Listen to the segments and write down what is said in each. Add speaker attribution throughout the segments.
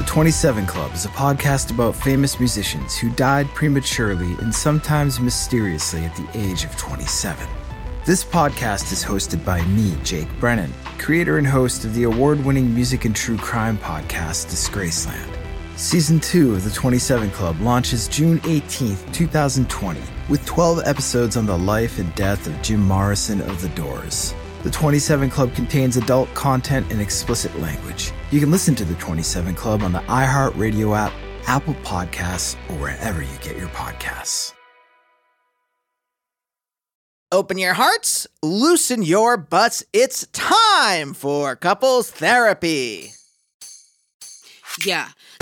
Speaker 1: The 27 Club is a podcast about famous musicians who died prematurely and sometimes mysteriously at the age of 27. This podcast is hosted by me, Jake Brennan, creator and host of the award winning music and true crime podcast, Disgraceland. Season 2 of the 27 Club launches June 18th, 2020, with 12 episodes on the life and death of Jim Morrison of The Doors. The 27 Club contains adult content and explicit language. You can listen to the 27 Club on the iHeartRadio app, Apple Podcasts, or wherever you get your podcasts.
Speaker 2: Open your hearts, loosen your butts. It's time for couples therapy.
Speaker 3: Yeah,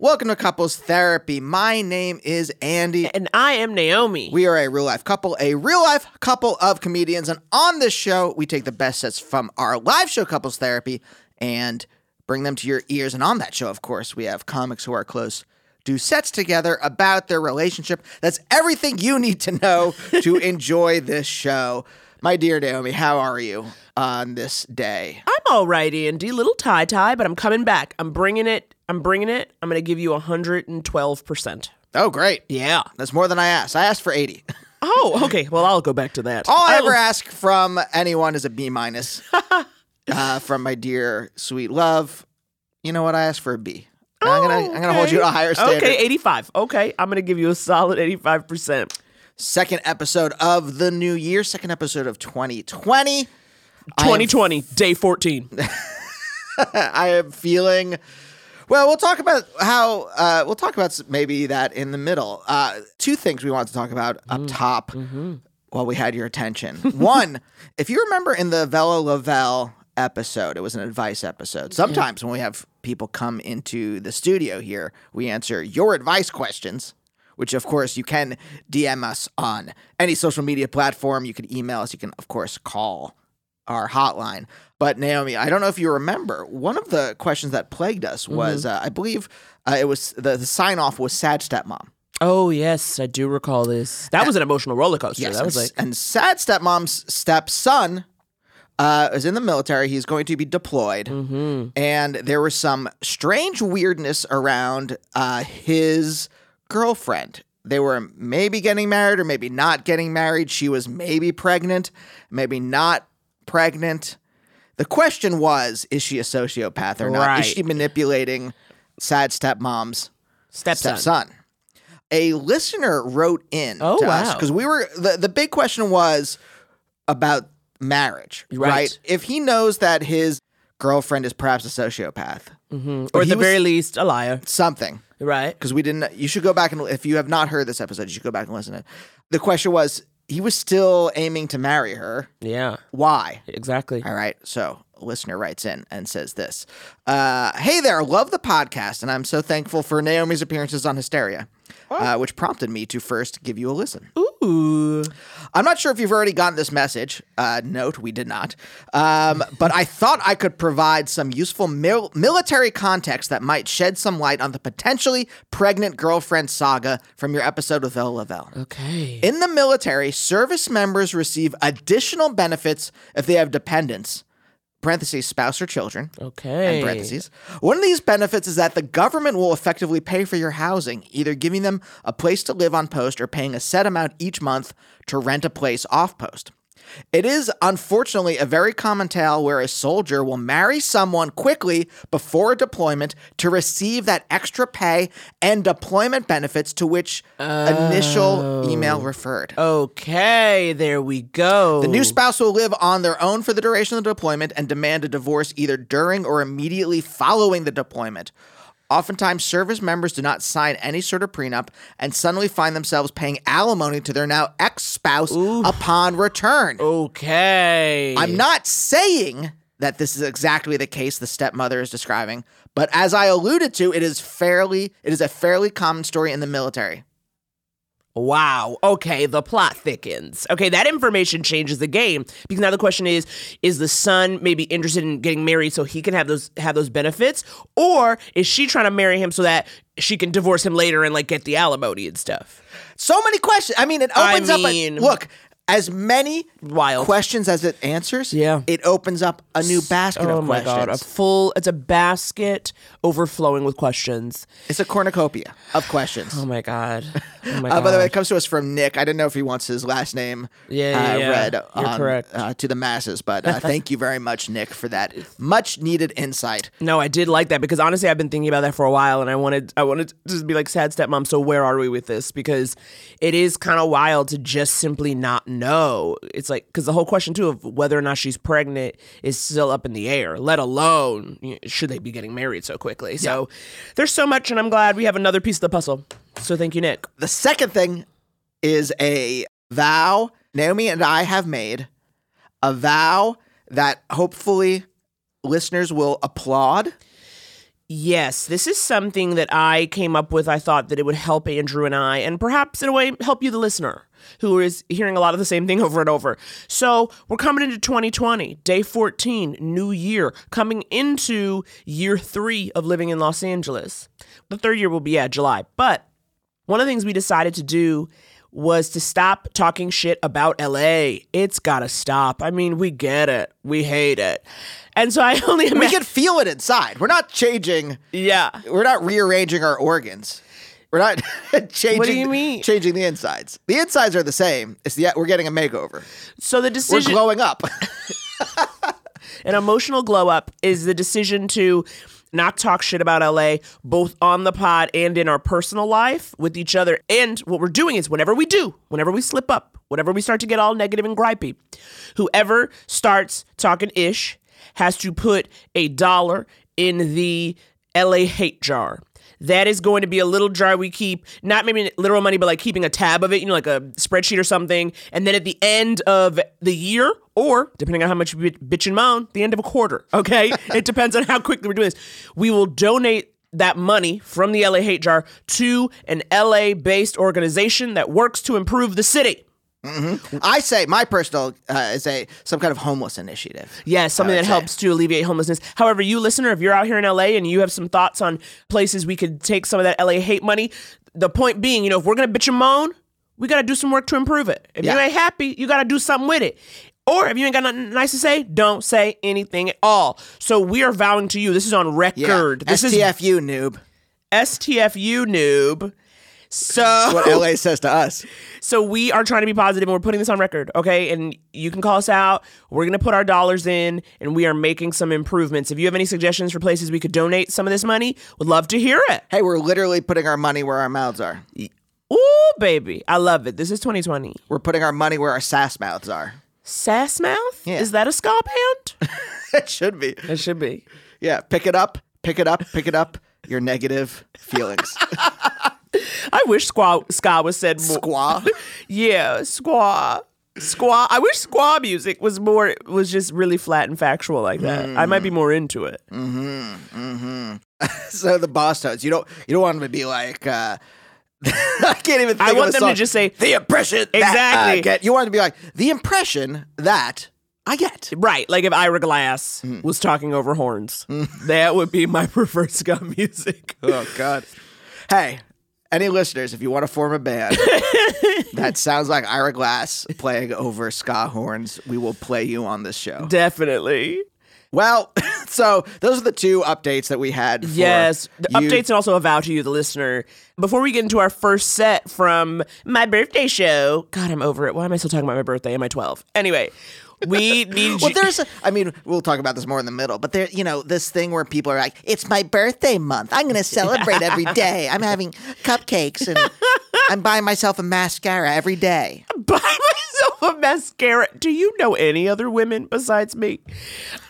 Speaker 2: Welcome to Couples Therapy. My name is Andy.
Speaker 4: And I am Naomi.
Speaker 2: We are a real life couple, a real life couple of comedians. And on this show, we take the best sets from our live show, Couples Therapy, and bring them to your ears. And on that show, of course, we have comics who are close, do sets together about their relationship. That's everything you need to know to enjoy this show. My dear Naomi, how are you on this day?
Speaker 4: I'm all right, Andy. Little tie tie, but I'm coming back. I'm bringing it. I'm bringing it. I'm going to give you 112%.
Speaker 2: Oh, great.
Speaker 4: Yeah.
Speaker 2: That's more than I asked. I asked for 80.
Speaker 4: Oh, okay. Well, I'll go back to that.
Speaker 2: All I
Speaker 4: I
Speaker 2: ever
Speaker 4: will-
Speaker 2: ask from anyone is a B minus. uh, from my dear sweet love. You know what? I asked for a B. And I'm gonna I'm gonna hold you to a higher standard.
Speaker 4: Oh, Okay, 85. Okay, I'm going to give you a solid 85%.
Speaker 2: Second episode of the new year. Second episode of 2020. I am-
Speaker 4: 2020, day 14.
Speaker 2: I am feeling. Well, we'll talk about how uh, we'll talk about maybe that in the middle. Uh, two things we want to talk about up top while we had your attention. One, if you remember in the Velo Lavelle episode, it was an advice episode. Sometimes when we have people come into the studio here, we answer your advice questions. Which, of course, you can DM us on any social media platform. You can email us. You can, of course, call our hotline. But Naomi, I don't know if you remember, one of the questions that plagued us was, uh, I believe, uh, it was the, the sign off was sad stepmom.
Speaker 4: Oh, yes, I do recall this. That was an emotional roller coaster. that
Speaker 2: and,
Speaker 4: was like,
Speaker 2: and sad stepmom's stepson uh, is in the military. He's going to be deployed,
Speaker 4: Mm-hmm.
Speaker 2: and there was some strange weirdness around uh, his girlfriend. They were maybe getting married or maybe not getting married. She was maybe pregnant, maybe not pregnant. The question was, is she a sociopath or not? Is she manipulating sad stepmom's
Speaker 4: stepson.
Speaker 2: stepson. A listener wrote in
Speaker 4: Oh,
Speaker 2: to us because we were the, the big question was about marriage, right.
Speaker 4: Right.
Speaker 2: If he knows that his girlfriend is perhaps a sociopath, mm-hmm.
Speaker 4: Or at the very least, a liar.
Speaker 2: something,
Speaker 4: Right?
Speaker 2: because we didn't. You should go back and if you have not heard this episode, you should go back and listen to it. The question was, he was still aiming to marry her.
Speaker 4: Yeah,
Speaker 2: Why?
Speaker 4: exactly.
Speaker 2: All right. So a listener writes in and says this uh, Hey there, love the podcast, and I'm so thankful for Naomi's appearances on Hysteria, uh, which prompted me to first give you a listen.
Speaker 4: Ooh.
Speaker 2: I'm not sure if you've already gotten this message. Uh, note, we did not. Um, but I thought I could provide some useful mil- military context that might shed some light on the potentially pregnant girlfriend saga from your episode with Ella Lavelle.
Speaker 4: Okay.
Speaker 2: In the military, service members receive additional benefits if they have dependents, parentheses, spouse or children,
Speaker 4: okay.
Speaker 2: end parentheses. One of these benefits is that the government will effectively pay for your housing, either giving them a place to live on post or paying a set amount each month to rent a place off post. It is unfortunately a very common tale where a soldier will marry someone quickly before a deployment to receive that extra pay and deployment benefits to which initial oh. email referred.
Speaker 4: Okay, there we go.
Speaker 2: The new spouse will live on their own for the duration of the deployment and demand a divorce either during or immediately following the deployment. Oftentimes, service members do not sign any sort of prenup and suddenly find themselves paying alimony to their now ex spouse upon return.
Speaker 4: Okay.
Speaker 2: I'm not saying that this is exactly the case the stepmother is describing. But as I alluded to, it is fairly it is a fairly common story in the military.
Speaker 4: Wow. Okay, the plot thickens. Okay, that information changes the game because now the question is is the son maybe interested in getting married so he can have those have those benefits or is she trying to marry him so that she can divorce him later and like get the alimony and stuff?
Speaker 2: So many questions. I mean, it
Speaker 4: I
Speaker 2: opens up.
Speaker 4: mean-
Speaker 2: A, look, as many
Speaker 4: Wild.
Speaker 2: questions as it answers.
Speaker 4: Yeah.
Speaker 2: it opens up a new basket
Speaker 4: Oh
Speaker 2: of
Speaker 4: my
Speaker 2: questions.
Speaker 4: god, a full it's a basket overflowing with questions.
Speaker 2: It's a cornucopia of questions.
Speaker 4: Oh my god. Oh my
Speaker 2: Uh,
Speaker 4: god.
Speaker 2: by the way, it comes to us from Nick. I didn't know if he wants his last name
Speaker 4: Yeah, yeah,
Speaker 2: uh,
Speaker 4: yeah.
Speaker 2: read
Speaker 4: You're
Speaker 2: on,
Speaker 4: correct.
Speaker 2: Uh, to the masses, but uh, thank you very much, Nick, for that much needed insight.
Speaker 4: No, I did like that because honestly, I've been thinking about that for a while, and I wanted, I wanted to just be like, "Sad stepmom." So where are we with this? Because it is kind of wild to just simply not know. It's like because the whole question too of whether or not she's pregnant is still up in the air. Let alone you know, should they be getting married so quickly. So there's so much, and I'm glad we have another piece of the puzzle. So thank you, Nick.
Speaker 2: The second thing is a vow Naomi and I have made, a vow that hopefully listeners will applaud.
Speaker 4: Yes, this is something that I came up with. I thought that it would help Andrew and I, and perhaps in a way help you, the listener, who is hearing a lot of the same thing over and over. So we're coming into 2020, day 14, new year, coming into year three of living in Los Angeles. The third year will be, yeah, July. But one of the things we decided to do was to stop talking shit about LA. It's gotta stop. I mean, we get it. We hate it. And so I only
Speaker 2: We can feel it inside. We're not changing.
Speaker 4: yeah.
Speaker 2: We're not rearranging our organs. We're not changing.
Speaker 4: What do you mean?
Speaker 2: Changing the insides. The insides are the same. It's the we're getting a makeover.
Speaker 4: So the decision.
Speaker 2: We're glowing up.
Speaker 4: an emotional glow up, is the decision to not talk shit about LA, both on the pod and in our personal life with each other. And what we're doing is whenever we do, whenever we slip up, whenever we start to get all negative and gripey, whoever starts talking ish has to put a dollar in the LA hate jar. That is going to be a little jar we keep, not maybe literal money, but like keeping a tab of it, you know, like a spreadsheet or something. And then at the end of the year, or depending on how much you bitch and moan, the end of a quarter, okay? it depends on how quickly we're doing this. We will donate that money from the LA Hate Jar to an LA based organization that works to improve the city.
Speaker 2: I say my personal uh, is a some kind of homeless initiative.
Speaker 4: Yes, something that
Speaker 2: say.
Speaker 4: helps to alleviate homelessness. However, you listener, if you're out here in LA and you have some thoughts on places we could take some of that LA hate money, the point being, you know, if we're gonna bitch and moan, we gotta do some work to improve it. If
Speaker 2: Yeah.
Speaker 4: you ain't happy, you gotta do something with it. Or if you ain't got nothing nice to say, don't say anything at all. So we are vowing to you. This is on
Speaker 2: Yeah.
Speaker 4: record. This is
Speaker 2: STFU noob.
Speaker 4: STFU noob. So
Speaker 2: What LA says to us.
Speaker 4: so we are trying to be positive and we're putting this on record, okay? And you can call us out. We're going to put our dollars in and we are making some improvements. If you have any suggestions for places we could donate some of this money, would love to hear it.
Speaker 2: Hey, we're literally putting our money where our mouths are.
Speaker 4: Ooh, baby. I love it. This is 2020.
Speaker 2: We're putting our money where our sass mouths are.
Speaker 4: Sass Mouth?
Speaker 2: Yeah.
Speaker 4: Is that a ska band?
Speaker 2: it should be.
Speaker 4: it should be.
Speaker 2: Yeah, pick it up, pick it up, pick it up. Your negative feelings.
Speaker 4: I wish squaw, ska was said more.
Speaker 2: Squaw.
Speaker 4: Yeah, squaw. Squaw. I wish squaw music was more, was just really flat and factual like that. I might be more into it. Mm-hmm. Mm-hmm.
Speaker 2: so the Bosstones. You don't you don't want them to be like uh I can't even think
Speaker 4: I want them to just say,
Speaker 2: the impression that
Speaker 4: Exactly.
Speaker 2: I get. You want to be like the impression that I get.
Speaker 4: Right, like if Ira Glass was talking over horns, that would be my preferred ska music.
Speaker 2: Oh God. Hey, any listeners, if you want to form a band that sounds like Ira Glass playing over ska horns, we will play you on this show.
Speaker 4: Definitely.
Speaker 2: Well, so those are the two updates that we had. For
Speaker 4: Yes, the
Speaker 2: you.
Speaker 4: updates and also a vow to you, the listener. Before we get into our first set from my birthday show, God, I'm over it. Why am I still talking about my birthday? Am I 12? Anyway, we need
Speaker 2: Well, there's, a, I mean, we'll talk about this more in the middle, but there, you know, this thing where people are like, it's my birthday month. I'm going to celebrate every day. I'm having cupcakes and I'm buying myself a mascara every day.
Speaker 4: buy myself a mascara. Do you know any other women besides me?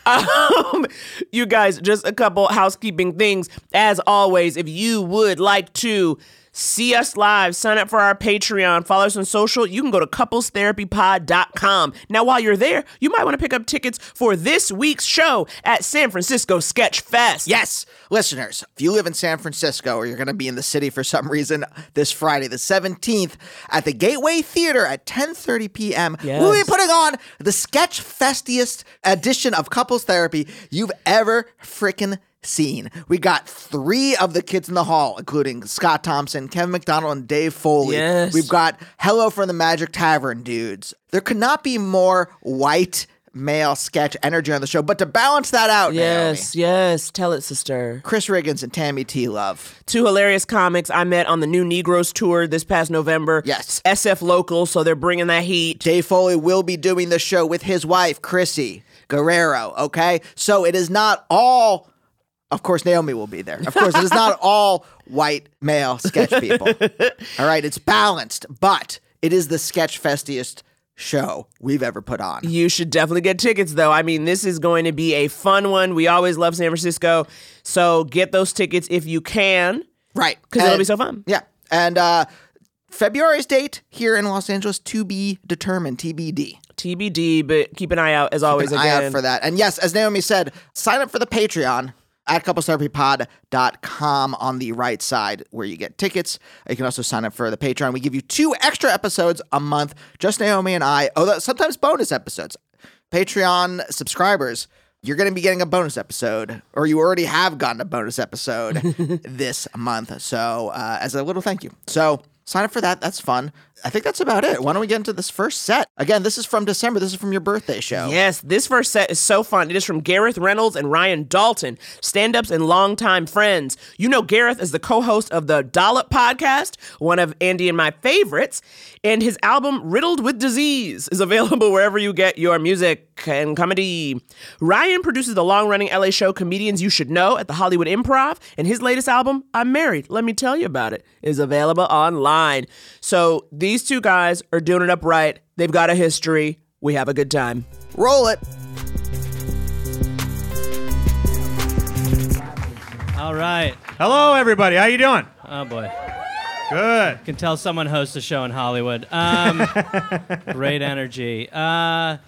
Speaker 4: Um, you guys, just a couple housekeeping things. As always, if you would like to see us live, sign up for our Patreon, follow us on social, you can go to couplestherapypod.com. Now, while you're there, you might want to pick up tickets for this week's show at San Francisco Sketch Fest.
Speaker 2: Yes, listeners, if you live in San Francisco or you're going to be in the city for some reason this Friday, the 17th, at the Gateway Theater at 10:30 p.m., we'll be putting on the sketch festiest edition of Couples Therapy you've ever freaking seen. We got three of the kids in the hall, including Scott Thompson, Kevin McDonald, and Dave Foley.
Speaker 4: Yes.
Speaker 2: We've got Hello from the Magic Tavern dudes. There could not be more white male sketch energy on the show, but to balance that out, Naomi,
Speaker 4: Yes, yes. Tell it, sister.
Speaker 2: Chris Riggins and Tammy T. Love.
Speaker 4: Two hilarious comics I met on the New Negroes tour this past November.
Speaker 2: Yes.
Speaker 4: SF local, so they're bringing that heat.
Speaker 2: Dave Foley will be doing the show with his wife, Crissy Guerrero. Okay. So it is not all, of course, Naomi will be there. Of course, it is not all white male sketch people. all right. It's balanced, but it is the sketch festiest show we've ever put on.
Speaker 4: You should definitely get tickets, though. I mean, this is going to be a fun one. We always love San Francisco. So get those tickets if you can.
Speaker 2: Right.
Speaker 4: Because it'll be so fun.
Speaker 2: Yeah. And uh, February's date here in Los Angeles to be determined, TBD.
Speaker 4: TBD, but keep an eye out as always.
Speaker 2: Keep an eye out for that. And yes, as Naomi said, sign up for the Patreon at couplestherapypod.com on the right side where you get tickets. You can also sign up for the Patreon. We give you two extra episodes a month, just Naomi and I. Oh, sometimes bonus episodes. Patreon subscribers, you're going to be getting a bonus episode, or you already have gotten a bonus episode this month. So, uh, as a little thank you. So, sign up for that. That's fun. I think that's about it. Why don't we get into this first set? Again, this is from December. This is from your birthday show.
Speaker 4: Yes, this first set is so fun. It is from Gareth Reynolds and Ryan Dalton, stand ups and longtime friends. You know Gareth is the co host of the Dollop podcast, one of Andy and my favorites, and his album Riddled with Disease is available wherever you get your music and comedy. Ryan produces the long running LA show Comedians You Should Know at the Hollywood Improv, and his latest album, I'm Married, Let Me Tell You About It, is available online. So these two guys are doing it up right. They've got a history. We have a good time.
Speaker 2: Roll it.
Speaker 5: All right.
Speaker 6: Hello, everybody. How you doing?
Speaker 5: Oh boy.
Speaker 6: Good.
Speaker 5: Can tell someone hosts a show in Hollywood. Um, great energy. Uh,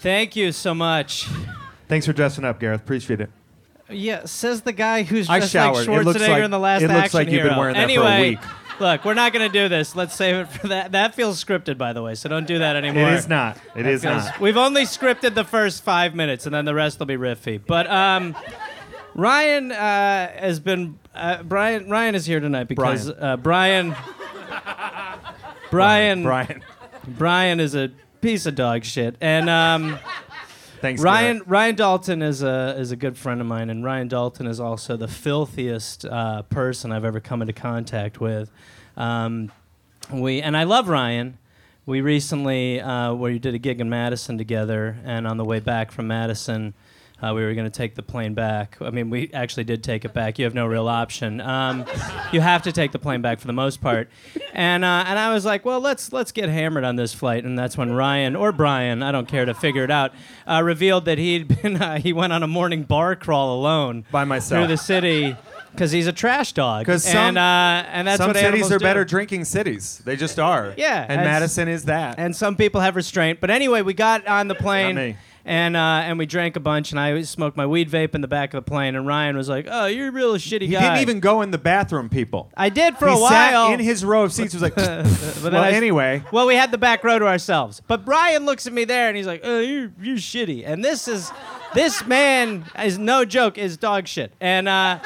Speaker 5: thank you so much.
Speaker 6: Thanks for dressing up, Gareth. Appreciate it.
Speaker 5: Yeah, says the guy who's
Speaker 6: I
Speaker 5: dressed
Speaker 6: showered.
Speaker 5: like
Speaker 6: It looks
Speaker 5: Schwarzenegger
Speaker 6: like-
Speaker 5: in the last
Speaker 6: it looks
Speaker 5: action
Speaker 6: like you've been
Speaker 5: hero.
Speaker 6: wearing that for a
Speaker 5: anyway,
Speaker 6: week.
Speaker 5: Look, we're not going to do this. Let's save it for that. That feels scripted, by the way, so don't do that anymore.
Speaker 6: It is not. It is
Speaker 5: Feels-
Speaker 6: not.
Speaker 5: We've only scripted the first five minutes, and then the rest will be riffy. But um, Ryan uh, has been. Uh, Brian Ryan is here tonight because
Speaker 6: Brian.
Speaker 5: Uh, Brian. Brian.
Speaker 6: Brian.
Speaker 5: Brian is a piece of dog shit, and um,
Speaker 6: Thanks,
Speaker 5: Ryan
Speaker 6: Gareth.
Speaker 5: Ryan Dalton is a is a good friend of mine, and Ryan Dalton is also the filthiest uh, person I've ever come into contact with. Um, we and I love Ryan. We recently uh, we did a gig in Madison together, and on the way back from Madison. Uh, we were going to take the plane back. I mean, we actually did take it back. You have no real option. Um, you have to take the plane back for the most part. And uh, and I was like, well, let's let's get hammered on this flight. And that's when Ryan or Brian, I don't care to figure it out, uh, revealed that he'd been uh, he went on a morning bar crawl alone
Speaker 6: By myself.
Speaker 5: through the city because he's a trash dog.
Speaker 6: 'Cause some-
Speaker 5: and uh, and that's
Speaker 6: Some
Speaker 5: what
Speaker 6: cities are
Speaker 5: do.
Speaker 6: better drinking cities. They just are.
Speaker 5: Yeah,
Speaker 6: And Madison is that.
Speaker 5: and some people have restraint. But anyway, we got on the plane. And uh, and we drank a bunch, and I smoked my weed vape in the back of the plane. And Ryan was like, "Oh, you're a real shitty
Speaker 6: he
Speaker 5: guy."
Speaker 6: He didn't even go in the bathroom, people.
Speaker 5: I did for
Speaker 6: he
Speaker 5: a
Speaker 6: sat
Speaker 5: while.
Speaker 6: in his row of seats. Was like,
Speaker 5: but
Speaker 6: well,
Speaker 5: I-
Speaker 6: anyway.
Speaker 5: Well, we had the back row to ourselves. But Brian looks at me there, and he's like, "Oh, you're you're shitty." And this is, this man is no joke, is dog shit. And uh,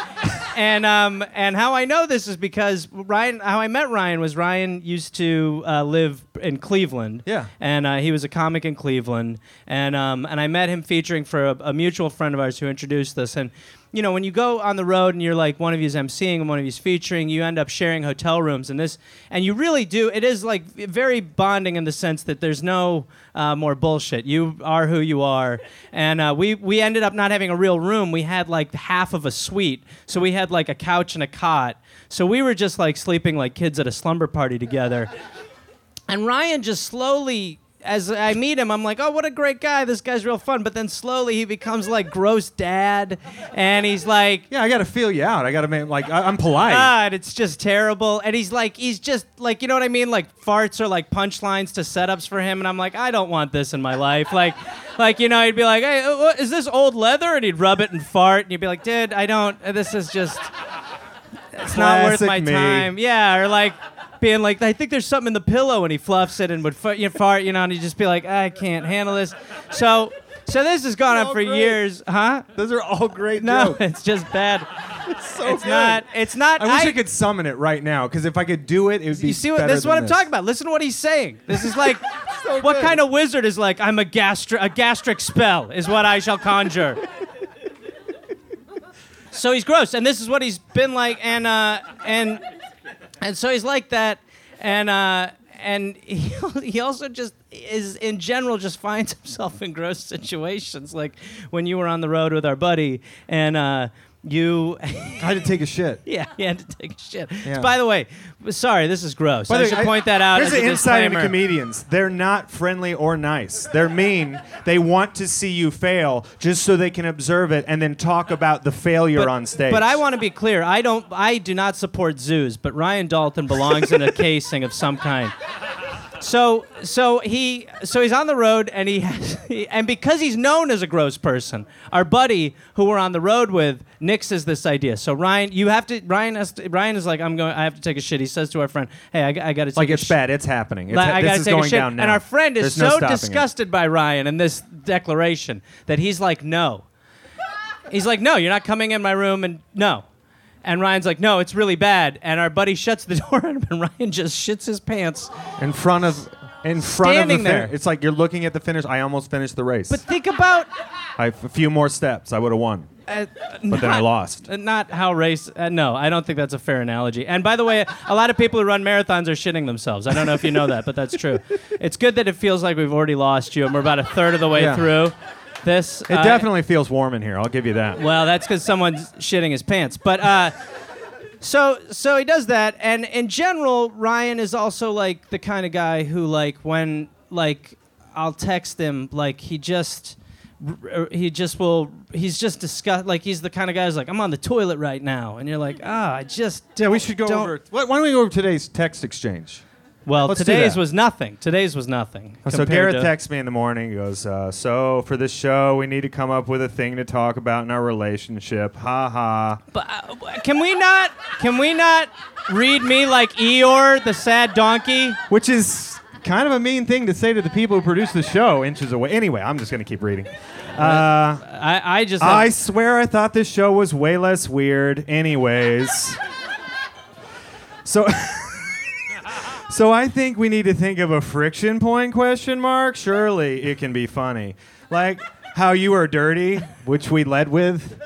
Speaker 5: and um, and how I know this is because Ryan. How I met Ryan was Ryan used to uh, live in Cleveland.
Speaker 6: Yeah.
Speaker 5: And uh, he was a comic in Cleveland, and um, and I met him featuring for a, a mutual friend of ours who introduced us. And you know, when you go on the road and you're like one of you's emceeing and one of you's featuring, you end up sharing hotel rooms and this, and you really do. It is like very bonding in the sense that there's no uh, more bullshit. You are who you are, and uh, we we ended up not having a real room. We had like half of a suite, so we had like a couch and a cot. So we were just like sleeping like kids at a slumber party together. And Ryan just slowly as I meet him, I'm like, oh, what a great guy. This guy's real fun. But then slowly he becomes like gross dad, and he's like,
Speaker 6: Yeah, I got to feel you out. I got to make like I, I'm polite.
Speaker 5: God, it's just terrible. And he's like, he's just like, you know what I mean? Like farts are like punchlines to setups for him. And I'm like, I don't want this in my life. Like, like you know, he'd be like, hey, uh, what, is this old leather? And he'd rub it and fart. And you'd be like, dude, I don't. This is just, it's not worth my
Speaker 6: me.
Speaker 5: time. Yeah, or like. Being like, I think there's something in the pillow, and he fluffs it and would f- you know, fart, you know, and he'd just be like, I can't handle this. So, so this has gone on for
Speaker 6: great.
Speaker 5: years, huh?
Speaker 6: Those are all great
Speaker 5: No,
Speaker 6: jokes.
Speaker 5: it's just bad.
Speaker 6: It's so
Speaker 5: It's not. It's not.
Speaker 6: I wish I, could summon it right now because if I could do it, it would be.
Speaker 5: You see what this is what I'm talking about. Listen to what he's saying. This is like what
Speaker 6: good.
Speaker 5: kind of wizard is like I'm a gastri- a gastric spell is what I shall conjure. so he's gross, and this is what he's been like, and uh, and and so he's like that, and uh, and he, he also just is in general just finds himself in gross situations, like when you were on the road with our buddy, and uh, you.
Speaker 6: I had to take a shit.
Speaker 5: Yeah, you had to take a shit.
Speaker 6: Yeah.
Speaker 5: By the way, sorry, this is gross.
Speaker 6: By
Speaker 5: I should point that out.
Speaker 6: Here's
Speaker 5: as
Speaker 6: the
Speaker 5: a
Speaker 6: insight into comedians. They're not friendly or nice. They're mean. They want to see you fail just so they can observe it and then talk about the failure
Speaker 5: But,
Speaker 6: on stage.
Speaker 5: but I want to be clear. I don't. I do not support zoos. But Ryan Dalton belongs in a casing of some kind. So so he so he's on the road and he, has, he and because he's known as a gross person, our buddy who we're on the road with nixes this idea. So Ryan, you have to Ryan has to, Ryan is like I'm going I have to take a shit. He says to our friend, "Hey, I, I got to take
Speaker 6: shit."
Speaker 5: like
Speaker 6: it's
Speaker 5: shit."
Speaker 6: bad. It's happening. It's,
Speaker 5: Like, I gotta
Speaker 6: is
Speaker 5: take
Speaker 6: going
Speaker 5: a shit.
Speaker 6: down now.
Speaker 5: And our friend is
Speaker 6: There's no
Speaker 5: so
Speaker 6: it.
Speaker 5: disgusted by Ryan and this declaration that he's like, no. He's like, no, you're not coming in my room and no. And Ryan's like, no, it's really bad. And our buddy shuts the door on him and Ryan just shits his pants.
Speaker 6: in front of in front
Speaker 5: Standing
Speaker 6: of the
Speaker 5: there.
Speaker 6: finish. It's like you're looking at the finish. I almost finished the race.
Speaker 5: But think about
Speaker 6: I, a few more steps, I would have won.
Speaker 5: uh,
Speaker 6: But then I
Speaker 5: not-
Speaker 6: lost.
Speaker 5: uh, Not how race. Uh, no, I don't think that's a fair analogy. And by the way, a lot of people who run marathons are shitting themselves. I don't know if you know that, but that's true. It's good that it feels like we've already lost you, and we're about a third of the way
Speaker 6: Yeah.
Speaker 5: through. This
Speaker 6: It
Speaker 5: uh,
Speaker 6: definitely feels warm in here. I'll give you that.
Speaker 5: Well, that's because someone's shitting his pants. But uh, so so he does that, and in general, Ryan is also like the kind of guy who like when like I'll text him like he just. He just will. He's just disgust. Like he's the kind of guy who's like, "I'm on the toilet right now," and you're like, "Ah, I just."
Speaker 6: Yeah, we should go over. Why why don't we go over today's text exchange?
Speaker 5: Well,
Speaker 6: Let's
Speaker 5: today's was nothing. Today's was nothing.
Speaker 6: So
Speaker 5: Gareth
Speaker 6: texts me in the morning. He goes, uh, "So for this show, we need to come up with a thing to talk about in our relationship." Ha ha.
Speaker 5: But uh, can we not? Can we not read me like Eeyore, the sad donkey?
Speaker 6: Which is kind of a mean thing to say to the people who produce the show inches away. Anyway, I'm just gonna keep reading. Uh,
Speaker 5: I, I just.
Speaker 6: I swear I thought this show was way less weird. Anyways. So So I think we need to think of a friction point question mark. Surely it can be funny. Like how you are dirty, which we led with.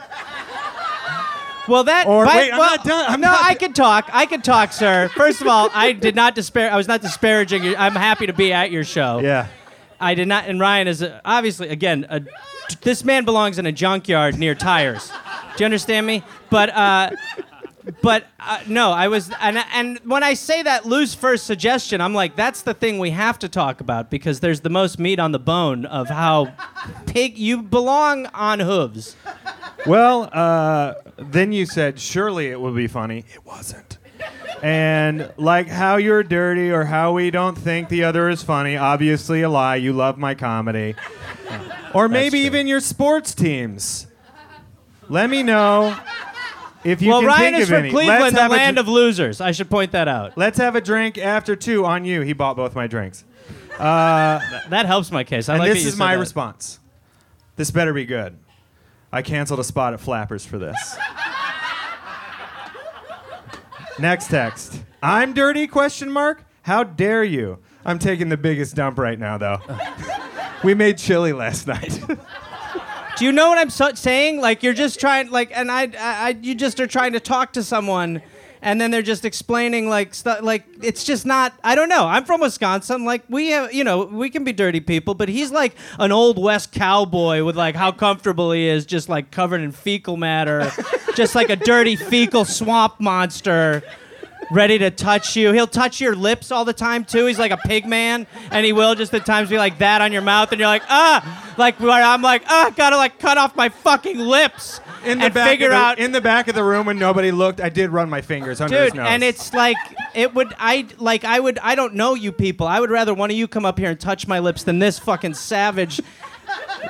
Speaker 5: Well, that.
Speaker 6: Or-
Speaker 5: but-
Speaker 6: wait, I'm
Speaker 5: well,
Speaker 6: not done. I'm
Speaker 5: no,
Speaker 6: not-
Speaker 5: I can talk. I can talk, sir. First of all, I did not despair. I was not disparaging you. I'm happy to be at your show.
Speaker 6: Yeah.
Speaker 5: I did not. And Ryan is a, obviously again. A, this man belongs in a junkyard near tires. Do you understand me? But. uh but uh, no, I was, and and when I say that loose first suggestion, I'm like, that's the thing we have to talk about because there's the most meat on the bone of how pig you belong on hooves.
Speaker 6: Well, uh, then you said surely it would be funny. It wasn't. And like how you're dirty or how we don't think the other is funny, obviously a lie. You love my comedy. Or maybe even your sports teams. Let me know if you
Speaker 5: well,
Speaker 6: can
Speaker 5: Ryan
Speaker 6: think
Speaker 5: is
Speaker 6: of
Speaker 5: from
Speaker 6: any.
Speaker 5: Cleveland,
Speaker 6: Let's
Speaker 5: the
Speaker 6: have a
Speaker 5: land
Speaker 6: dr-
Speaker 5: of losers. I should point that out.
Speaker 6: Let's have a drink after two on you. He bought both my drinks.
Speaker 5: Uh, that helps my case. I
Speaker 6: and
Speaker 5: like
Speaker 6: this is my
Speaker 5: that.
Speaker 6: response. This better be good. I canceled a spot at Flappers for this. Next text. I'm dirty question mark? How dare you? I'm taking the biggest dump right now though. we made chili last night.
Speaker 5: Do you know what I'm so- saying? Like you're just trying, like, and I, I, I, you just are trying to talk to someone, and then they're just explaining like stuff. Like it's just not. I don't know. I'm from Wisconsin. Like we have, you know, we can be dirty people, but he's like an old west cowboy with like how comfortable he is, just like covered in fecal matter, just like a dirty fecal swamp monster. Ready to touch you. He'll touch your lips all the time too. He's like a pig man, and he will just at times be like that on your mouth, and you're like, ah, like where I'm like, ah, gotta like cut off my fucking lips
Speaker 6: In the
Speaker 5: and
Speaker 6: back
Speaker 5: figure
Speaker 6: the,
Speaker 5: out
Speaker 6: in the back of the room when nobody looked, I did run my fingers under his nose.
Speaker 5: and it's like it would i like i would i don't know you people i would rather one of you come up here and touch my lips than this fucking savage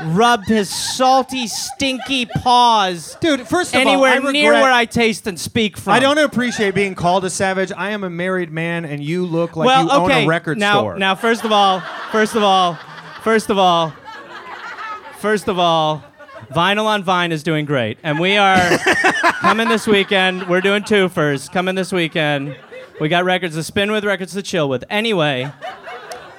Speaker 5: rub his salty stinky paws
Speaker 6: dude. First of
Speaker 5: anywhere
Speaker 6: all, I
Speaker 5: near
Speaker 6: regret-
Speaker 5: where i taste and speak from
Speaker 6: I don't appreciate being called a savage. I am a married man, and you look like
Speaker 5: well
Speaker 6: you
Speaker 5: okay
Speaker 6: own a record
Speaker 5: now
Speaker 6: store.
Speaker 5: now first of all first of all first of all first of all Vinyl on Vine is doing great, and we are coming this weekend. We're doing two first. Coming this weekend. We got records to spin with, records to chill with. Anyway,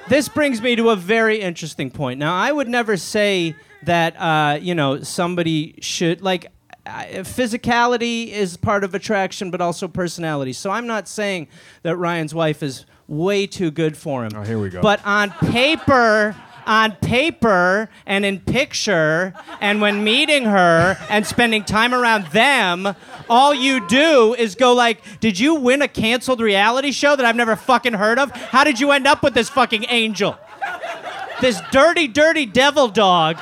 Speaker 5: this brings me to a very interesting point. Now, I would never say that uh, you know somebody should like. uh, Physicality is part of attraction, but also personality. So I'm not saying that Ryan's wife is way too good for him.
Speaker 6: Oh, here we go.
Speaker 5: But on paper, on paper and in picture, and when meeting her and spending time around them, all you do is go like, "Did you win a canceled reality show that I've never fucking heard of? How did you end up with this fucking angel? This dirty, dirty devil dog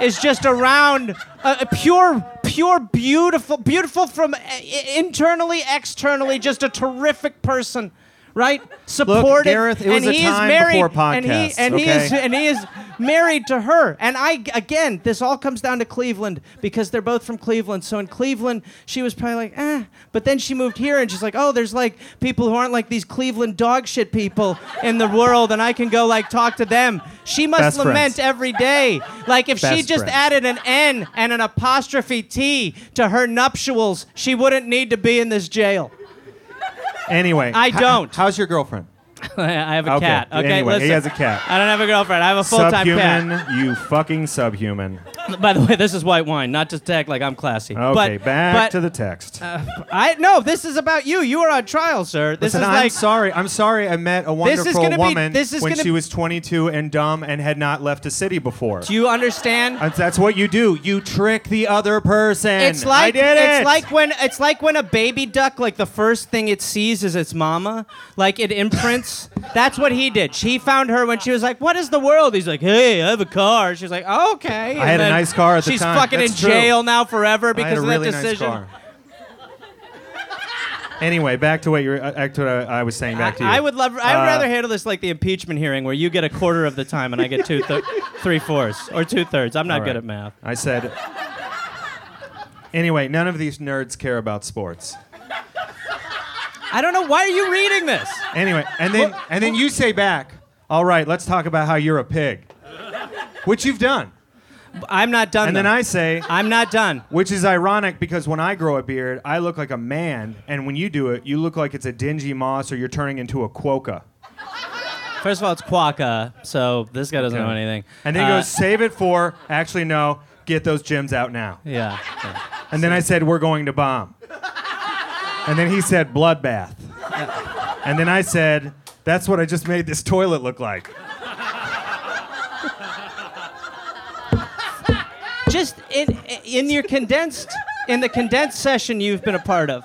Speaker 5: is just around a, a pure, pure, beautiful, beautiful from uh, i- internally, externally, just a terrific person." Right, supportive,
Speaker 6: Gareth, it was
Speaker 5: and
Speaker 6: a
Speaker 5: he is married,
Speaker 6: before
Speaker 5: and he
Speaker 6: podcasts,
Speaker 5: and he is and he is married to her. And I again, this all comes down to Cleveland because they're both from Cleveland. So in Cleveland, she was probably like, eh. But then she moved here and she's like, oh, there's like people who aren't like these Cleveland dog shit people in the world, and I can go like talk to them. She must
Speaker 6: Best
Speaker 5: lament
Speaker 6: friends.
Speaker 5: every day. Like if she just
Speaker 6: friends.
Speaker 5: added an N and an apostrophe T to her nuptials, she wouldn't need to be in this jail.
Speaker 6: Anyway,
Speaker 5: I don't.
Speaker 6: how's your girlfriend?
Speaker 5: I have a
Speaker 6: Okay,
Speaker 5: cat. Okay,
Speaker 6: anyway, he has a cat.
Speaker 5: I don't have a girlfriend. I have a full-time cat.
Speaker 6: subhuman, you fucking subhuman.
Speaker 5: By the way, this is white wine, not to act like I'm classy.
Speaker 6: Okay,
Speaker 5: but,
Speaker 6: back
Speaker 5: but
Speaker 6: to the text.
Speaker 5: Uh, I no, this is about you. You are on trial, sir. This
Speaker 6: Listen,
Speaker 5: is
Speaker 6: I'm
Speaker 5: like
Speaker 6: sorry. I'm sorry. I met a wonderful
Speaker 5: This is gonna be-
Speaker 6: woman
Speaker 5: this is
Speaker 6: when
Speaker 5: gonna-
Speaker 6: she was 22 and dumb and had not left a city before.
Speaker 5: Do you understand?
Speaker 6: That's, that's what you do. You trick the other person.
Speaker 5: It's like
Speaker 6: I did it.
Speaker 5: it's like when it's like when a baby duck, like the first thing it sees is its mama. Like it imprints. That's what he did. She found her when she was like, "What is the world?" He's like, "Hey, I have a car." She's like, "Oh, "Okay."
Speaker 6: I had a nice car at the
Speaker 5: she's
Speaker 6: time.
Speaker 5: She's fucking
Speaker 6: That's
Speaker 5: in
Speaker 6: true.
Speaker 5: jail now forever because
Speaker 6: I had a
Speaker 5: of
Speaker 6: really
Speaker 5: that
Speaker 6: nice
Speaker 5: decision.
Speaker 6: car. Anyway, back to what you were. Uh, back to what I, I was saying. Back to you.
Speaker 5: I would love. I would
Speaker 6: Uh,
Speaker 5: rather handle this like the impeachment hearing, where you get a quarter of the time and I get two, thir- three fourths or two thirds. I'm not
Speaker 6: All
Speaker 5: good at math.
Speaker 6: I said. Anyway, none of these nerds care about sports.
Speaker 5: I don't know why are you reading this.
Speaker 6: Anyway, and then and then you say back, "All right, let's talk about how you're a pig," which you've done.
Speaker 5: I'm not done.
Speaker 6: And then
Speaker 5: though.
Speaker 6: I say,
Speaker 5: I'm not done.
Speaker 6: which is ironic because when I grow a beard, I look like a man, and when you do it, you look like it's a dingy moss or you're turning into a quokka.
Speaker 5: First of all, it's Quokka, so this guy doesn't
Speaker 6: Okay.
Speaker 5: know anything.
Speaker 6: And then he
Speaker 5: Uh,
Speaker 6: goes, "Save it for." Actually, no. Get those gyms out now.
Speaker 5: Yeah.
Speaker 6: And then I said, "We're going to bomb." And then he said, "Bloodbath." And then I said, "That's what I just made this toilet look like."
Speaker 5: Just in in your condensed in the condensed session you've been a part of.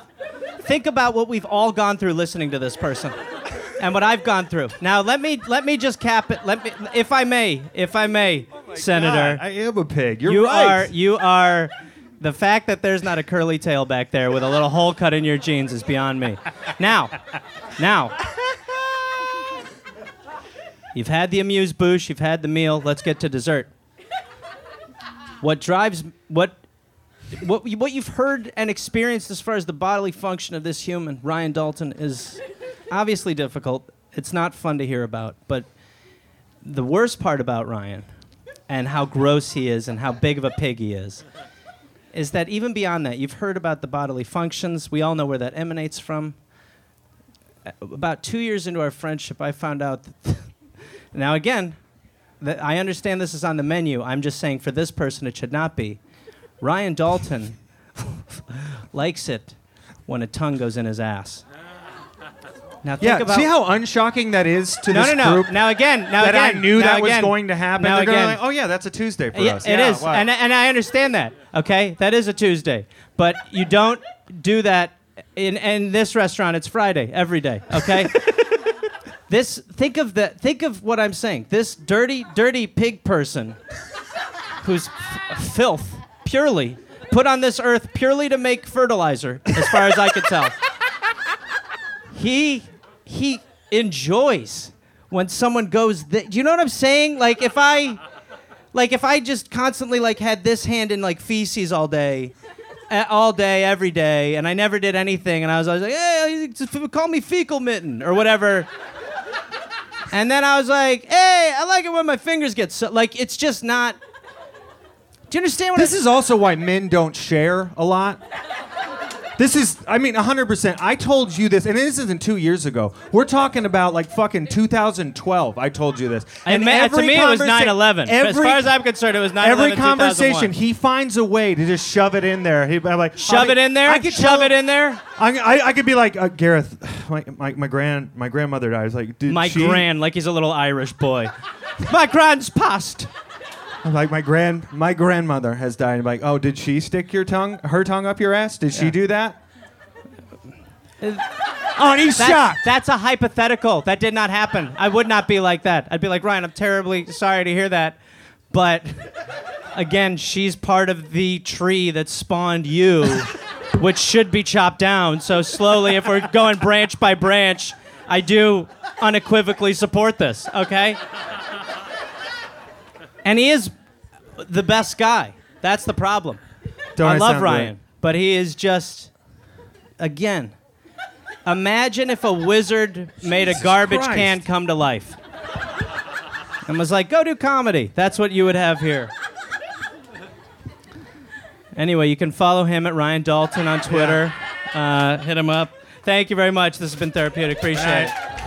Speaker 5: Think about what we've all gone through listening to this person. And what I've gone through. Now let me let me just cap it. Let me if I may, if I may, oh Senator.
Speaker 6: God, I am a pig. You're
Speaker 5: you
Speaker 6: right.
Speaker 5: are you are the fact that there's not a curly tail back there with a little hole cut in your jeans is beyond me. Now, now. You've had the amuse bouche, you've had the meal, let's get to dessert. What drives what what what you've heard and experienced as far as the bodily function of this human, Ryan Dalton, is obviously difficult. It's not fun to hear about, but the worst part about Ryan and how gross he is and how big of a pig he is is that even beyond that, you've heard about the bodily functions. We all know where that emanates from. About two years into our friendship, I found out now, again, I understand this is on the menu. I'm just saying for this person, it should not be. Ryan Dalton likes it when a tongue goes in his ass. Now, think
Speaker 6: Yeah,
Speaker 5: about
Speaker 6: see how unshocking that is to
Speaker 5: no,
Speaker 6: this
Speaker 5: no, no.
Speaker 6: group?
Speaker 5: Now again, now
Speaker 6: that
Speaker 5: again,
Speaker 6: I knew that was going to happen.
Speaker 5: Now
Speaker 6: They're
Speaker 5: again,
Speaker 6: like, oh yeah, that's a Tuesday for
Speaker 5: yeah,
Speaker 6: us.
Speaker 5: it
Speaker 6: Yeah,
Speaker 5: is,
Speaker 6: what?
Speaker 5: and and I understand that. Okay, that is a Tuesday, but you don't do that in and this restaurant it's Friday every day. Okay. this think of the think of what I'm saying. This dirty, dirty pig person, who's f- filth purely put on this earth purely to make fertilizer, as far as I could tell. He he enjoys when someone goes. Th- Do you know what I'm saying? Like if I like if I just constantly like had this hand in like feces all day, all day, every day, and I never did anything, and I was always like, hey, just call me fecal mitten or whatever. And then I was like, hey, I like it when my fingers get so like it's just not. Do you understand what
Speaker 6: This
Speaker 5: I-
Speaker 6: is also why men don't share a lot. This is, I mean, 100%. I told you this, and this isn't two years ago. We're talking about like fucking 2012. I told you this.
Speaker 5: And ma- to me, it was 9/11. As
Speaker 6: every-
Speaker 5: far as I'm concerned, it was 9/11.
Speaker 6: Every conversation, he finds a way to just shove it in there. He, I'm like,
Speaker 5: shove it in there.
Speaker 6: I could
Speaker 5: shove it in there.
Speaker 6: I, I, I could be like uh, Gareth. My, my, my grand my grandmother died. I was like, dude.
Speaker 5: My
Speaker 6: she?
Speaker 5: grand, like he's a little Irish boy. my grand's passed.
Speaker 6: I'm like my grand my grandmother has died. I'm like, oh, did she stick your tongue her tongue up your ass? Did she do that? oh, and he's shocked.
Speaker 5: that's a hypothetical. That did not happen. I would not be like that. I'd be like, Ryan, I'm terribly sorry to hear that. But again, she's part of the tree that spawned you, which should be chopped down. So slowly, if we're going branch by branch, I do unequivocally support this, okay? And he is the best guy. That's the problem.
Speaker 6: Don't
Speaker 5: I love
Speaker 6: sound
Speaker 5: Ryan,
Speaker 6: great?
Speaker 5: but he is just again. Imagine if a wizard made a garbage
Speaker 6: Christ.
Speaker 5: can come to life. And was like, go do comedy. That's what you would have here. Anyway, you can follow him at Ryan Dalton on Twitter. Uh, hit him up. Thank you very much. This has been therapeutic. Appreciate it.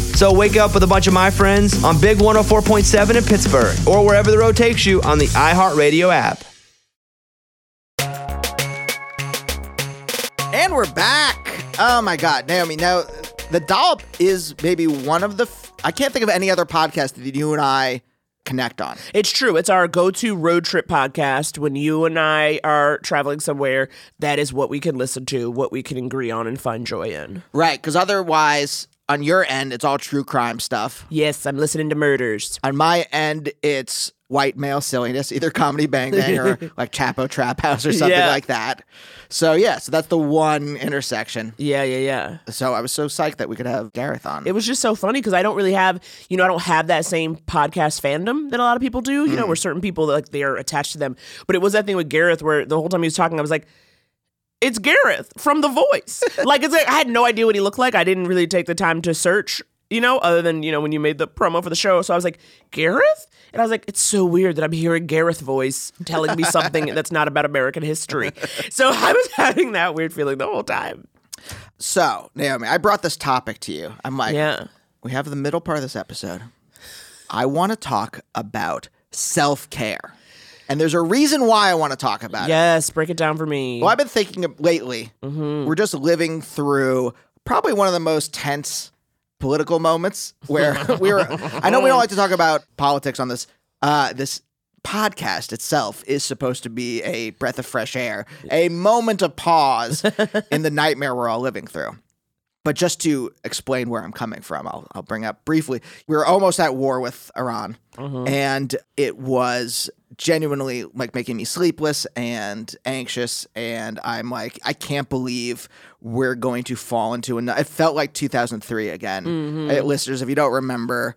Speaker 7: So wake up with a bunch of my friends on Big 104.7 in Pittsburgh or wherever the road takes you on the iHeartRadio app.
Speaker 2: And we're back. Oh my God, Naomi. Now, the dollop is maybe one of the. F- I can't think of any other podcast that you and I connect on.
Speaker 4: It's true. It's our go to road trip podcast. When you and I are traveling somewhere, that is what we can listen to, what we can agree on and find joy in.
Speaker 2: Right, because otherwise, on your end, it's all true crime stuff.
Speaker 4: Yes, I'm listening to murders.
Speaker 2: On my end, it's white male silliness, either comedy bang bang or like Chapo Trap House or something
Speaker 4: Yeah.
Speaker 2: like that. So yeah, so that's the one intersection.
Speaker 4: Yeah, yeah, yeah.
Speaker 2: So I was so psyched that we could have Gareth on.
Speaker 4: It was just so funny because I don't really have, you know, I don't have that same podcast fandom that a lot of people do. You know, mm. where certain people like they are attached to them. But it was that thing with Gareth where the whole time he was talking, I was like, "It's Gareth from The Voice." like, it's like I had no idea what he looked like. I didn't really take the time to search, you know, other than you know when you made the promo for the show. So I was like, Gareth, and I was like, it's so weird that I'm hearing Gareth voice telling me something that's not about American history. So I was having that weird feeling the whole time.
Speaker 2: so Naomi, I brought this topic to you. I'm like,
Speaker 4: Yeah.
Speaker 2: we have the middle part of this episode. I want to talk about self care, and there's a reason why I want to talk about it.
Speaker 4: Yes, break it down for me.
Speaker 2: Well, I've been thinking of lately, we're just living through probably one of the most tense political moments where we're. I know we don't like to talk about politics on this. Uh, this podcast itself is supposed to be a breath of fresh air, a moment of pause in the nightmare we're all living through. But just to explain where I'm coming from, I'll, I'll bring up briefly. We were almost at war with Iran, and it was genuinely like making me sleepless and anxious. And I'm like, I can't believe we're going to fall into another It felt like 2003 again. Uh, listeners, if you don't remember,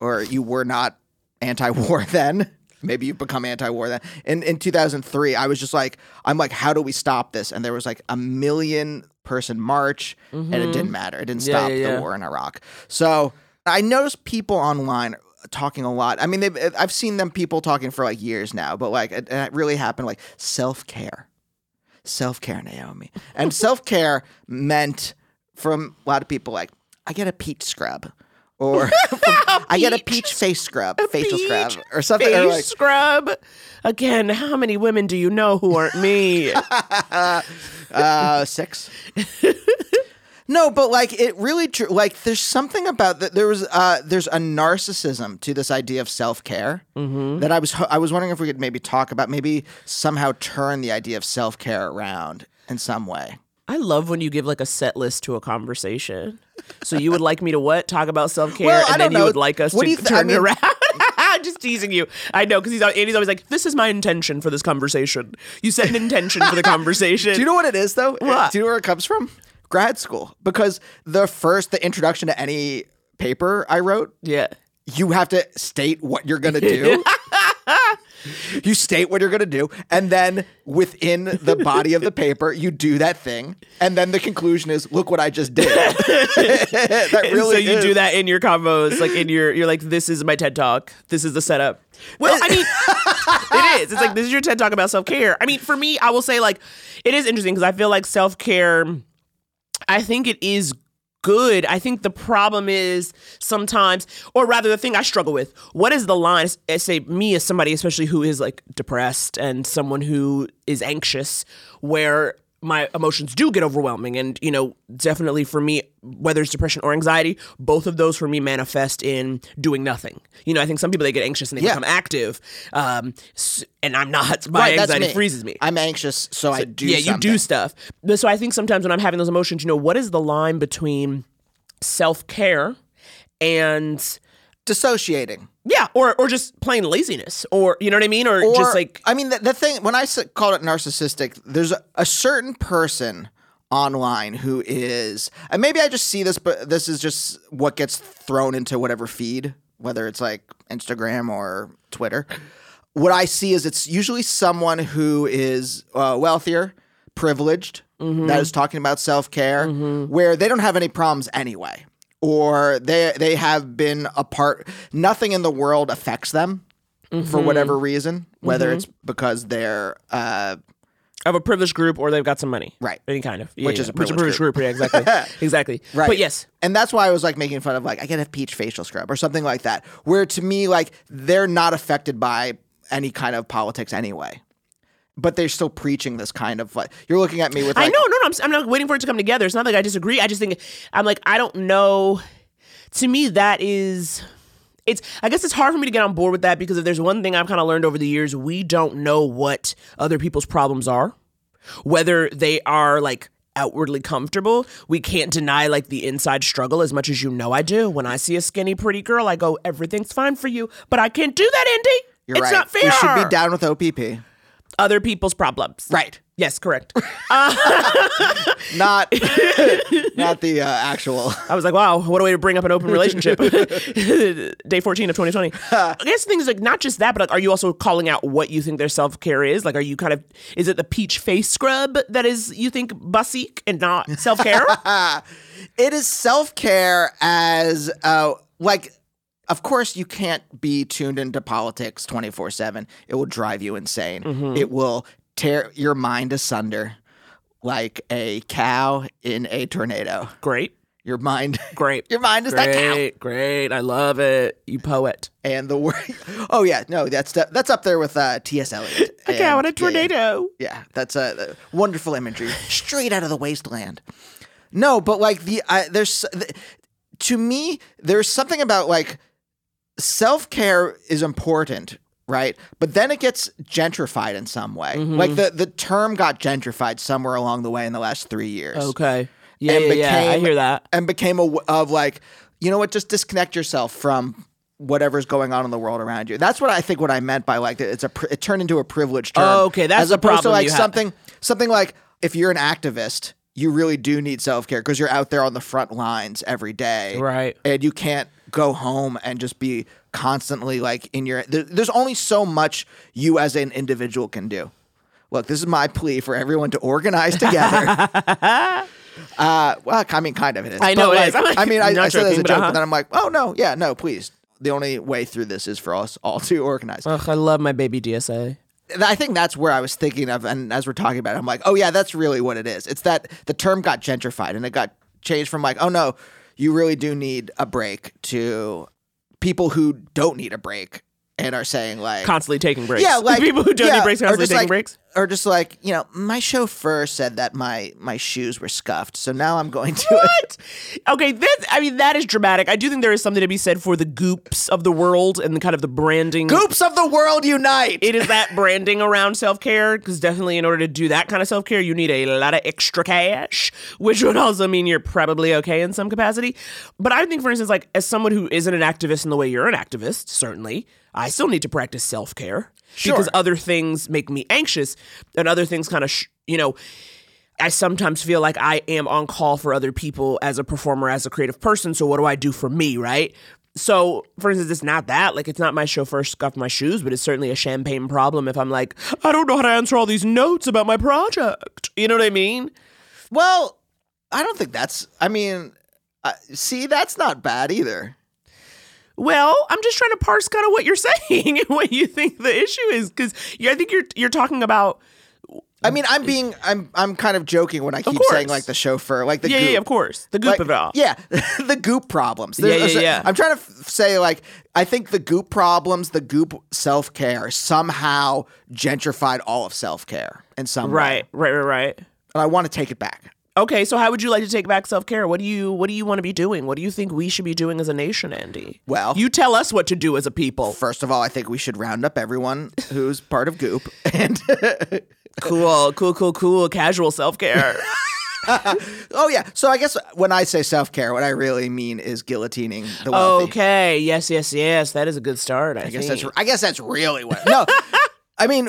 Speaker 2: or you were not anti-war then. Maybe you've become anti-war then. In in 2003, I was just like, I'm like, how do we stop this? And there was like a million person march, and it didn't matter. It didn't
Speaker 4: Mm-hmm. Yeah,
Speaker 2: stop
Speaker 4: yeah,
Speaker 2: the war in Iraq. So I noticed people online talking a lot. I mean, they've, I've seen them people talking for like years now, but like it, it really happened like self care. self care, Naomi. And self care meant from a lot of people like, I get a peach scrub. Or I get a peach face scrub, facial scrub, or something.
Speaker 4: Face
Speaker 2: Or like,
Speaker 4: scrub. Again, how many women do you know who aren't me?
Speaker 2: uh, six. No, but like it really tr- like there's something about that. There was uh, there's a narcissism to this idea of self care that I was I was wondering if we could maybe talk about maybe somehow turn the idea of self care around in some way.
Speaker 4: I love when you give like a set list to a conversation. So you would like me to what? Talk about self care,
Speaker 2: Well,
Speaker 4: and then
Speaker 2: don't
Speaker 4: you would like us
Speaker 2: What
Speaker 4: to
Speaker 2: th- I
Speaker 4: turn it
Speaker 2: mean-
Speaker 4: around. I'm just teasing you. I know because he's al- Andy's always like, "This is my intention for this conversation." You set an intention for the conversation.
Speaker 2: Do you know what it is though?
Speaker 4: What?
Speaker 2: Do you know where it comes from? Grad school. Because the first the introduction to any paper I wrote,
Speaker 4: Yeah.
Speaker 2: you have to state what you're going to do. you state what you're going to do, and then within the body of the paper, you do that thing, and then the conclusion is, "Look what I just did." that really
Speaker 4: so you
Speaker 2: is.
Speaker 4: do that in your combos, like in your, you're like, this is my TED talk. This is the setup. Well, I mean, it is. It's like this is your TED talk about self care. I mean, for me, I will say like, it is interesting because I feel like self care. I think it is good. I think the problem is sometimes, or rather, the thing I struggle with. What is the line? I eh, say me as somebody, especially who is like depressed and someone who is anxious, where my emotions do get overwhelming and you know definitely for me whether it's depression or anxiety both of those for me manifest in doing nothing you know i think some people they get anxious and they
Speaker 2: Yeah.
Speaker 4: become active um and i'm not my
Speaker 2: Right,
Speaker 4: anxiety
Speaker 2: me.
Speaker 4: freezes me
Speaker 2: I'm anxious, so, I do.
Speaker 4: yeah, you do stuff. But So I think sometimes when I'm having those emotions, you know, what is the line between self care and
Speaker 2: dissociating.
Speaker 4: Yeah, or or just plain laziness, or you know what I mean, or,
Speaker 2: Or,
Speaker 4: just like
Speaker 2: I mean, the, the thing I called it narcissistic, there's a, a certain person online who is, and maybe I just see this, but this is just what gets thrown into whatever feed, whether it's like Instagram or Twitter. What I see is it's usually someone who is uh, wealthier, privileged, that is talking about self care, where they don't have any problems anyway, or they they have been apart. Nothing in the world affects them for whatever reason, whether it's because they're uh,
Speaker 4: of a privileged group, or they've got some money,
Speaker 2: Right.
Speaker 4: Any kind of, Yeah,
Speaker 2: Which
Speaker 4: yeah.
Speaker 2: is a
Speaker 4: which
Speaker 2: privileged
Speaker 4: group. Yeah, exactly, exactly.
Speaker 2: right.
Speaker 4: But yes,
Speaker 2: and that's why I was like making fun of like I get a peach facial scrub or something like that, where to me like they're not affected by any kind of politics anyway, but they're still preaching this kind of like you're looking at me with
Speaker 4: I know, no, no, I'm, I'm not waiting for it to come together. It's not like I disagree. I just think I'm like I don't know. To me, that is. It's. I guess it's hard for me to get on board with that because if there's one thing I've kind of learned over the years, we don't know what other people's problems are, whether they are like outwardly comfortable. We can't deny like the inside struggle as much as you know I do. When I see a skinny, pretty girl, I go, "Everything's fine for you," but I can't do that, Andy.
Speaker 2: You're
Speaker 4: it's
Speaker 2: right.
Speaker 4: not fair.
Speaker 2: We should be down with OPP,
Speaker 4: Other people's problems.
Speaker 2: right?
Speaker 4: Yes, correct.
Speaker 2: Not not the uh, actual.
Speaker 4: I was like, wow, what a way to bring up an open relationship. Day 14 of 2020. I guess the thing is like not just that, but like, are you also calling out what you think their self care is? Like, are you kind of, is it the peach face scrub that is, you think, bussique and not self care?
Speaker 2: it is self care as uh like of course you can't be tuned into politics 24/7 it will drive you insane
Speaker 4: Mm-hmm.
Speaker 2: it will tear your mind asunder like a cow in a tornado
Speaker 4: great.
Speaker 2: your mind
Speaker 4: Great.
Speaker 2: your mind is that cow
Speaker 4: Great, great. I love it. You poet.
Speaker 2: and the word oh yeah no that's that's up there with uh ts eliot
Speaker 4: A cow in a
Speaker 2: yeah,
Speaker 4: tornado.
Speaker 2: Yeah, that's a, a wonderful imagery, straight out of the wasteland. No, but like the uh, there's th- to me there's something about like self care is important, right? But then it gets gentrified in some way.
Speaker 4: Mm-hmm.
Speaker 2: Like the the term got gentrified somewhere along the way in the last three years.
Speaker 4: Okay. Yeah,
Speaker 2: And
Speaker 4: yeah, yeah. I hear that.
Speaker 2: and became a of like you know what just disconnect yourself from whatever's going on in the world around you that's what i think what i meant by like it's a it turned into a privileged term
Speaker 4: Oh, okay, that's
Speaker 2: as opposed to like
Speaker 4: have.
Speaker 2: something something like if you're an activist you really do need self-care because you're out there on the front lines every day
Speaker 4: Right.
Speaker 2: and you can't go home and just be constantly like in your there, there's only so much you as an individual can do look this is my plea for everyone to organize together uh well i mean kind of it is
Speaker 4: I know
Speaker 2: But,
Speaker 4: it
Speaker 2: like,
Speaker 4: is. Like,
Speaker 2: i mean i, I said as a joke
Speaker 4: uh-huh.
Speaker 2: but then i'm like oh no yeah no please the only way through this is for us all to organize
Speaker 4: Ugh, I love my baby DSA.
Speaker 2: I think that's where I was thinking of, and as we're talking about it, I'm like, oh yeah, that's really what it is. It's that the term got gentrified and it got changed from like, oh no, you really do need a break to people who don't need a break and are saying like
Speaker 4: Constantly taking breaks.
Speaker 2: Yeah, like
Speaker 4: people who don't
Speaker 2: yeah,
Speaker 4: need breaks constantly taking
Speaker 2: like,
Speaker 4: breaks.
Speaker 2: Or just like you know, my chauffeur said that my my shoes were scuffed, so now I'm going to.
Speaker 4: What? Okay, this I mean that is dramatic. I do think there is something to be said for the goops of the world and the kind of the branding.
Speaker 2: Goops of the world unite.
Speaker 4: It is that branding around self care because definitely in order to do that kind of self care, you need a lot of extra cash, which would also mean you're probably okay in some capacity. But I think, for instance, like as someone who isn't an activist in the way you're an activist, certainly, I still need to practice self care because other things make me anxious and other things kind of, sh- you know. I sometimes feel like I am on call for other people as a performer, as a creative person. So what do I do for me, right? So, for instance, it's not that. Like, it's not my chauffeur scuffed my shoes, but it's certainly a champagne problem if I'm like, I don't know how to answer all these notes about my project. You know what I mean?
Speaker 2: well, I don't think that's. I mean, uh, see, that's not bad either.
Speaker 4: Well, I'm just trying to parse kind of what you're saying and what you think the issue is, because I think you're you're talking about.
Speaker 2: I mean, I'm being, I'm, I'm kind of joking when I keep saying like the chauffeur, like the
Speaker 4: yeah,
Speaker 2: goop.
Speaker 4: yeah, of course, the goop
Speaker 2: Like,
Speaker 4: of it all.
Speaker 2: Yeah, the goop problems.
Speaker 4: Yeah, yeah, yeah.
Speaker 2: I'm trying to f- say like I think the goop problems, the goop self care, somehow gentrified all of self care in some way.
Speaker 4: Right, right, right, right.
Speaker 2: And I want to take it back.
Speaker 4: Okay, so how would you like to take back self care? What do you What do you want to be doing? What do you think we should be doing as a nation, Andy?
Speaker 2: Well-
Speaker 4: you tell us what to do as a people.
Speaker 2: First of all, I think we should round up everyone who's part of goop and.
Speaker 4: Cool, cool, cool, cool. Casual self care.
Speaker 2: Oh yeah. So I guess when I say self care, what I really mean is guillotining the wealthy.
Speaker 4: okay. Yes, yes, yes. That is a good start. I,
Speaker 2: I guess
Speaker 4: think.
Speaker 2: that's I guess that's really what. No, I mean,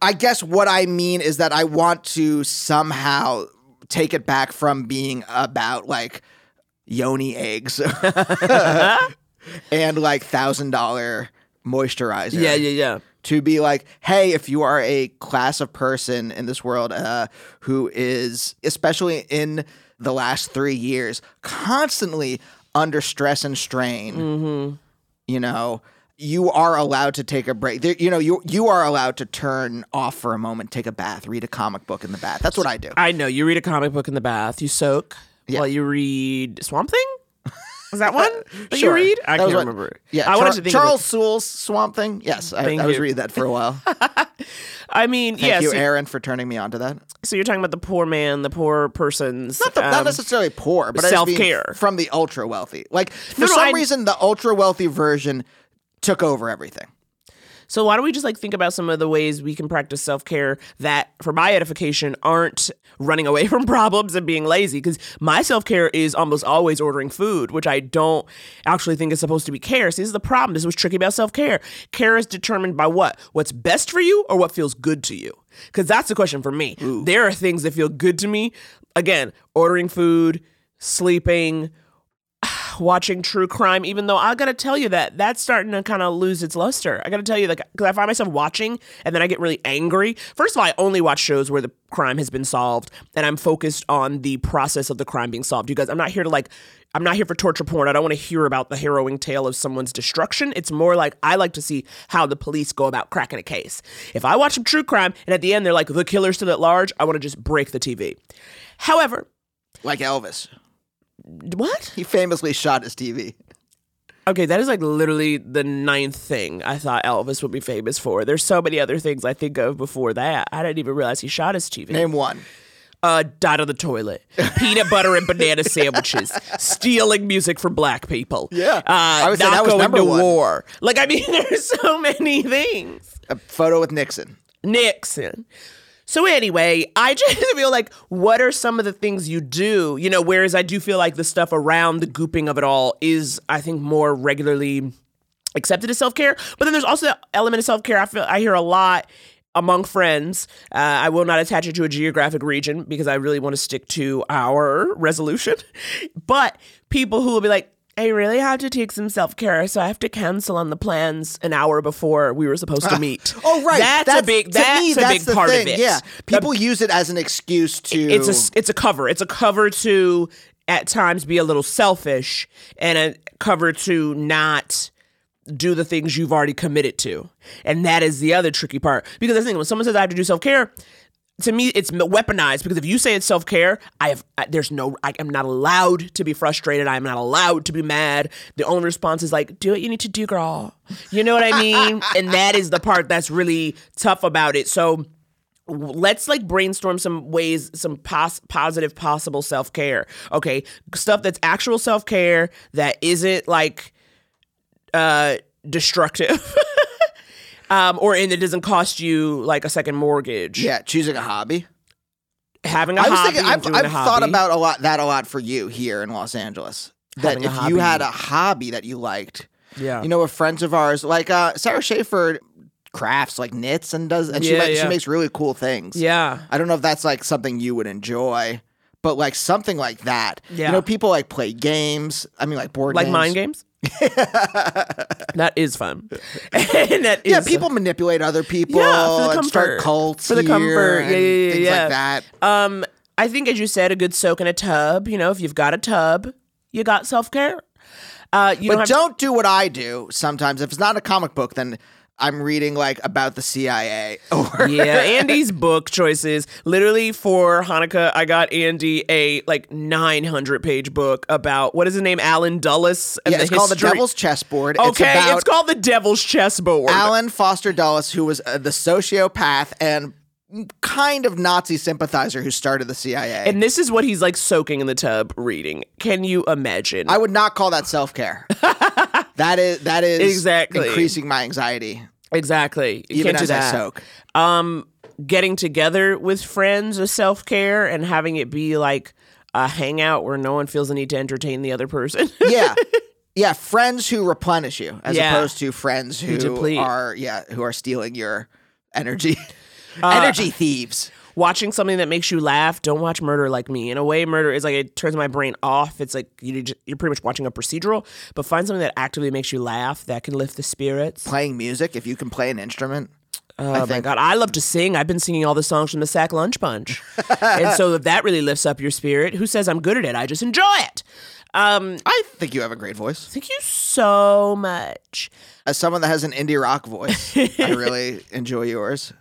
Speaker 2: I guess what I mean is that I want to somehow take it back from being about like yoni eggs and like thousand dollar moisturizer.
Speaker 4: yeah, yeah, yeah.
Speaker 2: To be like, hey, if you are a class of person in this world uh, who is, especially in the last three years, constantly under stress and strain,
Speaker 4: Mm-hmm.
Speaker 2: you know, you are allowed to take a break. There, you know, you you are allowed to turn off for a moment, take a bath, read a comic book in the bath. That's what I do.
Speaker 4: I know. You read a comic book in the bath. You soak
Speaker 2: Yeah.
Speaker 4: while you read Swamp Thing. Is that one that you
Speaker 2: Sure.
Speaker 4: read? I
Speaker 2: That
Speaker 4: can't
Speaker 2: what-
Speaker 4: remember.
Speaker 2: Yeah,
Speaker 4: I
Speaker 2: Char-
Speaker 4: wanted to think
Speaker 2: Charles. Soule's Swamp Thing. Yes, I, I was reading that for a while.
Speaker 4: I mean,
Speaker 2: Thank
Speaker 4: yeah.
Speaker 2: you,
Speaker 4: so,
Speaker 2: Aaron, for turning me on to that.
Speaker 4: so you're talking about the poor man, the poor person's
Speaker 2: Not, the, not
Speaker 4: um,
Speaker 2: necessarily poor, but mean
Speaker 4: self-care.
Speaker 2: from the ultra wealthy. Like for
Speaker 4: No, no,
Speaker 2: some
Speaker 4: I-
Speaker 2: reason, the ultra wealthy version took over everything.
Speaker 4: So why don't we just like think about some of the ways we can practice self-care that for my edification aren't running away from problems and being lazy because my self-care is almost always ordering food, which I don't actually think is supposed to be care. See, this is the problem. This was tricky about self-care. Care is determined by what? What's best for you or what feels good to you? Because that's the question for me. There are things that feel good to me. Again, ordering food, sleeping, watching true crime, even though I gotta tell you that that's starting to kind of lose its luster. I gotta tell you, like, because I find myself watching and then I get really angry. First of all, I only watch shows where the crime has been solved and I'm focused on the process of the crime being solved. You guys, I'm not here to like, I'm not here for torture porn. I don't want to hear about the harrowing tale of someone's destruction. It's more like I like to see how the police go about cracking a case. If I watch some true crime and at the end they're like, the killer's still at large, I want to just break the TV. However,
Speaker 2: Like Elvis,
Speaker 4: what?
Speaker 2: he famously shot his TV.
Speaker 4: Okay, that is like literally the ninth thing I thought Elvis would be famous for. There's so many other things I think of before that. I didn't even realize he shot his TV.
Speaker 2: Name one.
Speaker 4: Uh, died on the toilet, peanut butter and banana sandwiches, stealing music from black people.
Speaker 2: Yeah.
Speaker 4: uh,
Speaker 2: I would say
Speaker 4: not
Speaker 2: that was
Speaker 4: going
Speaker 2: number
Speaker 4: to
Speaker 2: one.
Speaker 4: war. Like I mean, there's so many things.
Speaker 2: A photo with Nixon.
Speaker 4: Nixon. So anyway, I just feel like what are some of the things you do? You know, whereas I do feel like the stuff around the gooping of it all is, I think, more regularly accepted as self care. But then there's also the element of self care. I feel I hear a lot among friends. Uh, I will not attach it to a geographic region because I really want to stick to our resolution. But people who will be like. I really have to take some self care, so I have to cancel on the plans an hour before we were supposed to ah. meet.
Speaker 2: Oh right,
Speaker 4: that's, a big that's
Speaker 2: me,
Speaker 4: a
Speaker 2: that's
Speaker 4: big part
Speaker 2: thing.
Speaker 4: of it.
Speaker 2: Yeah,
Speaker 4: The-
Speaker 2: people use it as an excuse to.
Speaker 4: it's a it's a cover. It's a cover to at times be a little selfish and a cover to not do the things you've already committed to. And that is the other tricky part. Because I think when someone says I have to do self care, to me it's weaponized because if you say it's self-care i have I, there's no I, i'm not allowed to be frustrated. I'm not allowed to be mad. The only response is like do what you need to do girl. You know what i mean? And that is the part that's really tough about it. So let's like brainstorm some ways some pos- positive possible self-care okay? Stuff that's actual self-care that isn't like uh destructive um or and it doesn't cost you like a second mortgage
Speaker 2: Yeah, choosing a hobby.
Speaker 4: having a
Speaker 2: I was
Speaker 4: hobby
Speaker 2: thinking, I've, I've thought about a lot that a lot for you here in Los Angeles. That
Speaker 4: Having a
Speaker 2: if you had a hobby that you liked,
Speaker 4: Yeah.
Speaker 2: you know, with friends of ours, like uh, Sarah Schaefer crafts, like knits and does, and she
Speaker 4: Yeah,
Speaker 2: makes,
Speaker 4: yeah.
Speaker 2: she makes really cool things.
Speaker 4: yeah
Speaker 2: I don't know if that's like something you would enjoy, but like something like that.
Speaker 4: Yeah.
Speaker 2: You know, people like play games. I mean, like board games.
Speaker 4: like
Speaker 2: games.
Speaker 4: mind games that is fun and that is
Speaker 2: Yeah, people manipulate other people
Speaker 4: Yeah,
Speaker 2: and start cults
Speaker 4: For the comfort. Yeah,
Speaker 2: and
Speaker 4: yeah, yeah,
Speaker 2: things
Speaker 4: yeah.
Speaker 2: like that.
Speaker 4: Um, I think, as you said, a good soak in a tub. You know, if you've got a tub, you got self care. Uh, you
Speaker 2: but
Speaker 4: don't
Speaker 2: don't do what I do sometimes. If it's not a comic book, then I'm reading like about the CIA or
Speaker 4: yeah, Andy's book choices. Literally for Hanukkah, I got Andy a like 900 page book about what is his name, Allen Dulles, and
Speaker 2: Yeah,
Speaker 4: the
Speaker 2: it's called the Devil's Chessboard.
Speaker 4: Okay,
Speaker 2: it's about
Speaker 4: it's called the Devil's Chessboard.
Speaker 2: Allen Foster Dulles, who was uh, the sociopath and kind of Nazi sympathizer who started the CIA.
Speaker 4: and this is what he's like soaking in the tub reading. Can you imagine?
Speaker 2: I would not call that self care. that is that is
Speaker 4: Exactly.
Speaker 2: increasing my anxiety.
Speaker 4: exactly. You
Speaker 2: Even
Speaker 4: can't do
Speaker 2: as I
Speaker 4: that.
Speaker 2: soak.
Speaker 4: um getting together with friends is self-care and having it be like a hangout where no one feels the need to entertain the other person
Speaker 2: yeah. Yeah, friends who replenish you as
Speaker 4: Yeah.
Speaker 2: opposed to friends who.
Speaker 4: Uh,
Speaker 2: are yeah, who are stealing your energy. energy thieves.
Speaker 4: Watching something that makes you laugh don't watch murder like me. In a way murder is like it turns my brain off. It's like you just, you're pretty much watching a procedural but find something that actively makes you laugh that can lift the spirits.
Speaker 2: Playing music, if you can play an instrument.
Speaker 4: oh my god i love to sing. I've been singing all the songs from the sack lunch bunch. And so if that really lifts up your spirit who says i'm good at it? I just enjoy it. Um
Speaker 2: I think you have a great voice.
Speaker 4: thank you so much.
Speaker 2: As someone that has an indie rock voice, I really enjoy yours.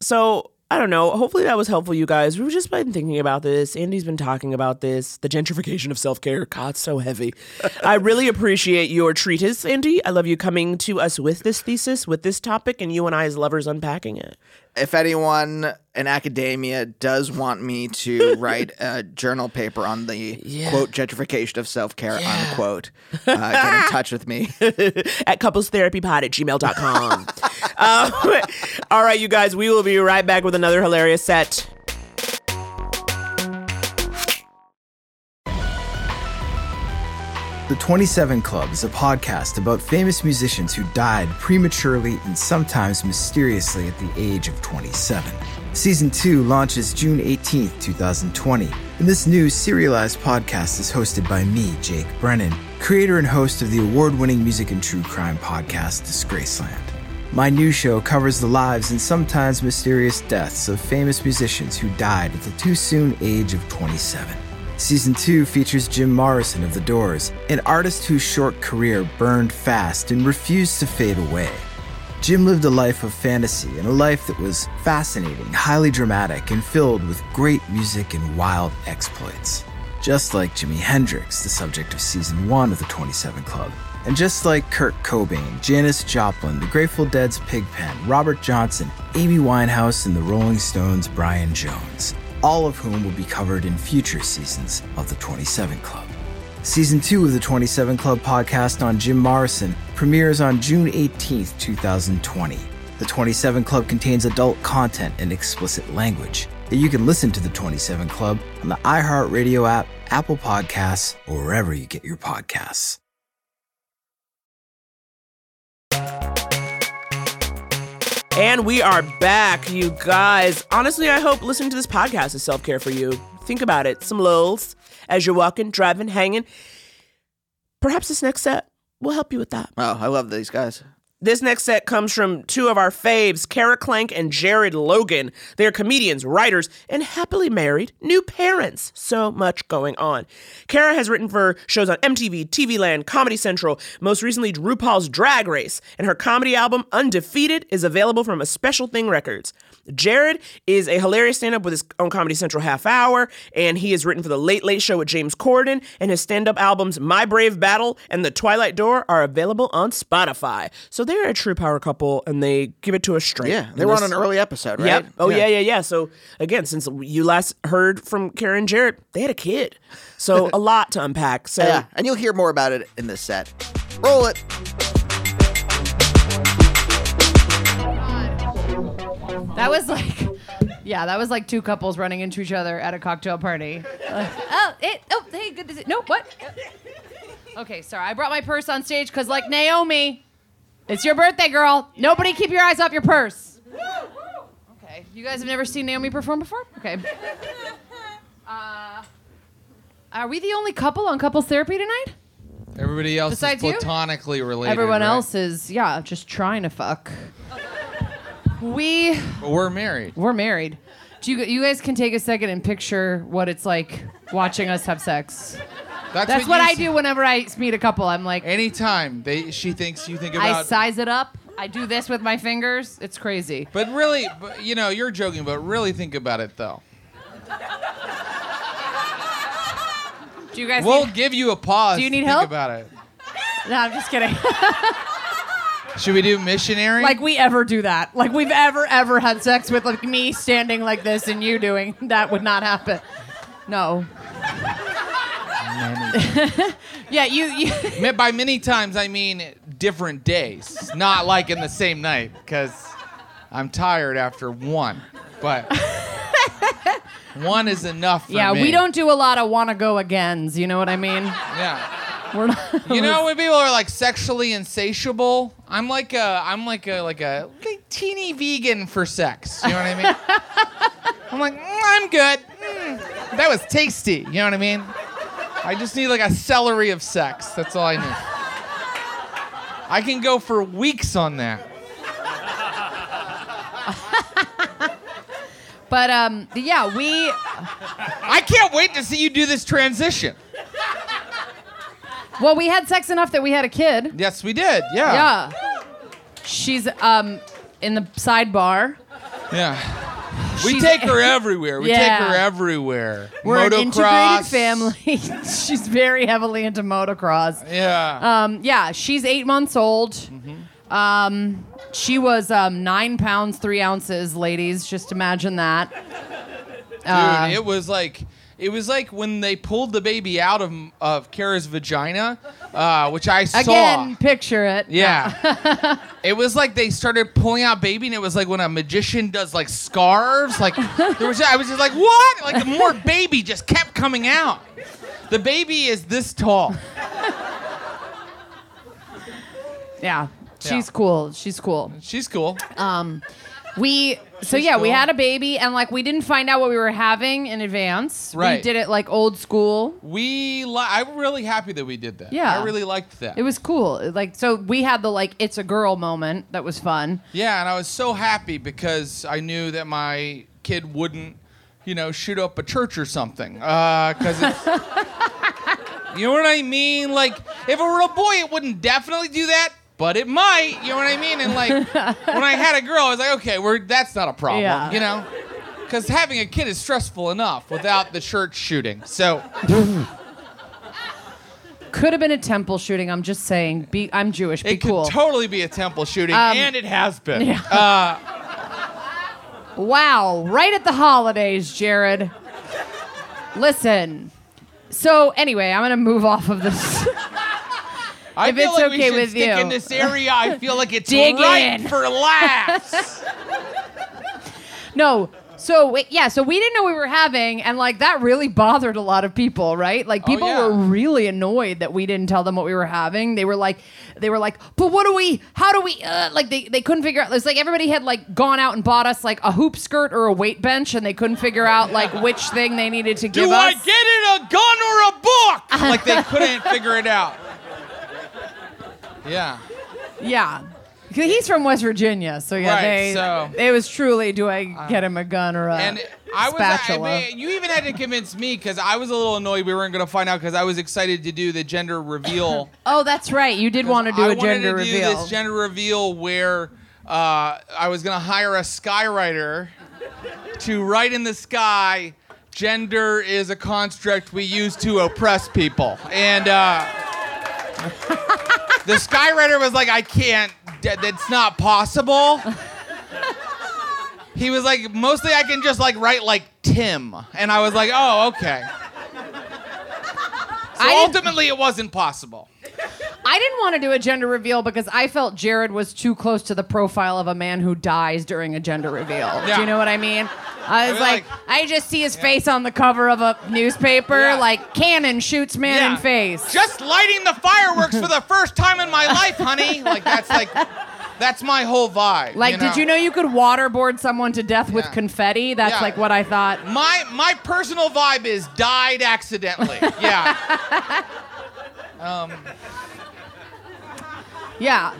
Speaker 4: So I don't know. Hopefully that was helpful, you guys. We've just been thinking about this. Andy's been talking about this. The gentrification of self care. God, so heavy. I really appreciate your treatise, Andy. I love you coming to us with this thesis, with this topic, and you and I as lovers unpacking it.
Speaker 2: If anyone in academia does want me to write a journal paper on the quote gentrification of self care unquote, uh, get in touch with me.
Speaker 4: At couplestherapypod at gmail.com. um, all right, you guys, we will be right back with another hilarious set.
Speaker 1: The 27 Club is a podcast about famous musicians who died prematurely and sometimes mysteriously at the age of 27. Season 2 launches June 18th, 2020, and this new serialized podcast is hosted by me, Jake Brennan, creator and host of the award winning music and true crime podcast Disgraceland. My new show covers the lives and sometimes mysterious deaths of famous musicians who died at the too soon age of 27. Season 2 features Jim Morrison of The Doors, an artist whose short career burned fast and refused to fade away. Jim lived a life of fantasy and a life that was fascinating, highly dramatic, and filled with great music and wild exploits. Just like Jimi Hendrix, the subject of season 1 of the 27 Club. And just like Kurt Cobain, Janis Joplin, the Grateful Dead's Pigpen, Robert Johnson, Amy Winehouse, and the Rolling Stones' Brian Jones, all of whom will be covered in future seasons of the 27 Club. Season 2 of the 27 Club podcast on Jim Morrison premieres on June 18th, 2020. The 27 Club contains adult content and explicit language. You can listen to the 27 Club on the iHeartRadio app, Apple Podcasts, or wherever you get your podcasts.
Speaker 4: And we are back, you guys. Honestly, I hope listening to this podcast is self care for you. Think about it. Some lulls as you're walking, driving, hanging. Perhaps this next set will help you with that.
Speaker 2: Oh, I love these guys.
Speaker 4: This next set comes from two of our faves, Kara Klenk and Jared Logan. They are comedians, writers, and happily married new parents. So much going on. Kara has written for shows on MTV, TV Land, Comedy Central, most recently RuPaul's Drag Race, and her comedy album Undefeated is available from a Special Thing Records. Jared is a hilarious stand up with his own Comedy Central half hour, and he has written for The Late Late Show with James Corden, and his stand up albums My Brave Battle and The Twilight Door are available on Spotify. So they're a true power couple, and they give it to us straight.
Speaker 2: Yeah, they were on an early episode, right?
Speaker 4: Yep. Oh yeah. yeah, yeah, So again, since you last heard from Karen and Jared, they had a kid. So a lot to unpack. So
Speaker 2: Yeah, and you'll hear more about it in this set. Roll it.
Speaker 8: That was like, yeah, that was like two couples running into each other at a cocktail party. Like, oh, it, oh, hey, good to see. No, what? Okay, sorry. I brought my purse on stage because, like Naomi, it's your birthday, girl. Nobody keep your eyes off your purse. Okay, you guys have never seen Naomi perform before? Okay. Uh, are we the only couple on couples therapy tonight?
Speaker 9: Everybody else
Speaker 8: Besides
Speaker 9: is
Speaker 8: you?
Speaker 9: platonically related.
Speaker 8: Everyone
Speaker 9: right?
Speaker 8: else is, yeah, just trying to fuck. We
Speaker 9: But we're married.
Speaker 8: We're married. Do you, you guys can take a second and picture what it's like watching us have sex.
Speaker 9: That's,
Speaker 8: That's what
Speaker 9: you
Speaker 8: I do whenever I meet a couple. I'm like,
Speaker 9: Anytime they, she thinks you think about.
Speaker 8: I size it up. I do this with my fingers. It's crazy.
Speaker 9: but really, but, you know, you're joking, but really think about it though.
Speaker 8: Do you guys?
Speaker 9: We'll
Speaker 8: need-
Speaker 9: give you a pause.
Speaker 8: Do you
Speaker 9: to
Speaker 8: need
Speaker 9: think
Speaker 8: help?
Speaker 9: about it.
Speaker 8: no, I'm just kidding.
Speaker 9: Should we do missionary?
Speaker 8: like we ever do that? Like we've ever ever had sex with like me standing like this and you doing that would not happen. No. yeah, you. you
Speaker 9: By many times, I mean different days, not like in the same night, because I'm tired after one. But one is enough for
Speaker 8: yeah,
Speaker 9: me.
Speaker 8: we don't do a lot of wanna go agains. You know what I mean?
Speaker 9: Yeah.
Speaker 8: We're not.
Speaker 9: You know when people are like sexually insatiable? I'm like a I'm like a like a like teeny vegan for sex. You know what I mean? I'm like "Mm, I'm good. Mm, that was tasty. You know what I mean? I just need like a celery of sex. That's all I need. I can go for weeks on that.
Speaker 8: But um, yeah, we.
Speaker 9: I can't wait to see you do this transition.
Speaker 8: Well, we had sex enough that we had a kid.
Speaker 9: Yes, we did. Yeah.
Speaker 8: Yeah. She's um in the sidebar.
Speaker 9: Yeah. We
Speaker 8: She's-
Speaker 9: take her everywhere. We take her everywhere.
Speaker 8: We're an integrated
Speaker 9: Motocross.
Speaker 8: family. she's very heavily into motocross.
Speaker 9: Yeah.
Speaker 8: Um, yeah, she's eight months old.
Speaker 9: Mm-hmm.
Speaker 8: Um, she was um, nine pounds three ounces, ladies. Just imagine that.
Speaker 9: Dude,
Speaker 8: Uh,
Speaker 9: it was like it was like when they pulled the baby out of of Kara's vagina, uh, which I saw.
Speaker 8: Again, picture it.
Speaker 9: Yeah. it was like they started pulling out baby, and it was like when a magician does like scarves. Like there was, I was just like, what? Like more baby just kept coming out. The baby is this tall.
Speaker 8: Yeah. She's
Speaker 9: Yeah.
Speaker 8: cool. She's cool.
Speaker 9: She's cool.
Speaker 8: Um, we so yeah, we had a baby, and like we didn't find out what we were having in advance.
Speaker 9: Right.
Speaker 8: We did it like old school.
Speaker 9: We, li- I'm really happy that we did that.
Speaker 8: Yeah.
Speaker 9: I really liked that.
Speaker 8: It was cool. Like so, we had the like it's a girl moment that was fun.
Speaker 9: Yeah, and I was so happy because I knew that my kid wouldn't, you know, shoot up a church or something. Uh, because it's. you know what I mean? Like, if it were a boy, it wouldn't definitely do that, but it might. You know what I mean? And like, when I had a girl, I was like, okay, we're that's not a problem.
Speaker 8: Yeah.
Speaker 9: You know? Because having a kid is stressful enough without the church shooting. So,
Speaker 8: Could have been a temple shooting. I'm just saying. Be I'm Jewish. Be
Speaker 9: it could totally be a temple shooting,
Speaker 8: Um,
Speaker 9: and it has been.
Speaker 8: yeah.
Speaker 9: Uh,
Speaker 8: Wow, right at the holidays, Jared. Listen. So anyway, I'm gonna move off of this.
Speaker 9: I
Speaker 8: If
Speaker 9: feel
Speaker 8: it's
Speaker 9: like we
Speaker 8: okay
Speaker 9: should
Speaker 8: with
Speaker 9: stick
Speaker 8: you.
Speaker 9: in this area. I feel like it's
Speaker 8: Dig
Speaker 9: right
Speaker 8: in.
Speaker 9: for laughs.
Speaker 8: no. So wait, yeah, so we didn't know we were having, and like that really bothered a lot of people, right? Like people
Speaker 9: Oh, yeah.
Speaker 8: were really annoyed that we didn't tell them what we were having. They were like, they were like, but what do we? How do we? Uh, like they they couldn't figure out. It's like everybody had like gone out and bought us like a hoop skirt or a weight bench, and they couldn't figure out like which thing they needed to give
Speaker 9: Do
Speaker 8: us.
Speaker 9: I get it a gun or a book? Like they couldn't figure it out. Yeah.
Speaker 8: yeah. He's from West Virginia, so yeah,
Speaker 9: Right,
Speaker 8: they,
Speaker 9: so-
Speaker 8: it was truly, do I get him a gun or a
Speaker 9: And I was, I
Speaker 8: spatula?
Speaker 9: mean, you even had to convince me because I was a little annoyed we weren't going to find out because I was excited to do the gender reveal.
Speaker 8: oh, that's right. You did want to do
Speaker 9: I
Speaker 8: a gender reveal.
Speaker 9: I wanted to do this gender reveal where uh, I was going to hire a skywriter to write in the sky. Gender is a construct we use to oppress people, and uh, the skywriter was like, "I can't. That's not possible." He was like, "Mostly, I can just like write like Tim," and I was like, "Oh, okay." So
Speaker 8: I
Speaker 9: ultimately, it wasn't possible.
Speaker 8: I didn't want to do a gender reveal because I felt Jared was too close to the profile of a man who dies during a gender reveal. Do you know what I mean? I was
Speaker 9: mean,
Speaker 8: like,
Speaker 9: like-
Speaker 8: I just see his face on the cover of a newspaper,
Speaker 9: Yeah.
Speaker 8: like cannon shoots man
Speaker 9: Yeah.
Speaker 8: in face.
Speaker 9: Just lighting the fireworks for the first time in my life, honey. Like that's like that's my whole vibe.
Speaker 8: like, did you know you could waterboard someone to death with confetti? That's
Speaker 9: Yeah.
Speaker 8: like what I thought.
Speaker 9: My my personal vibe is died accidentally. Yeah. um,
Speaker 8: Yeah.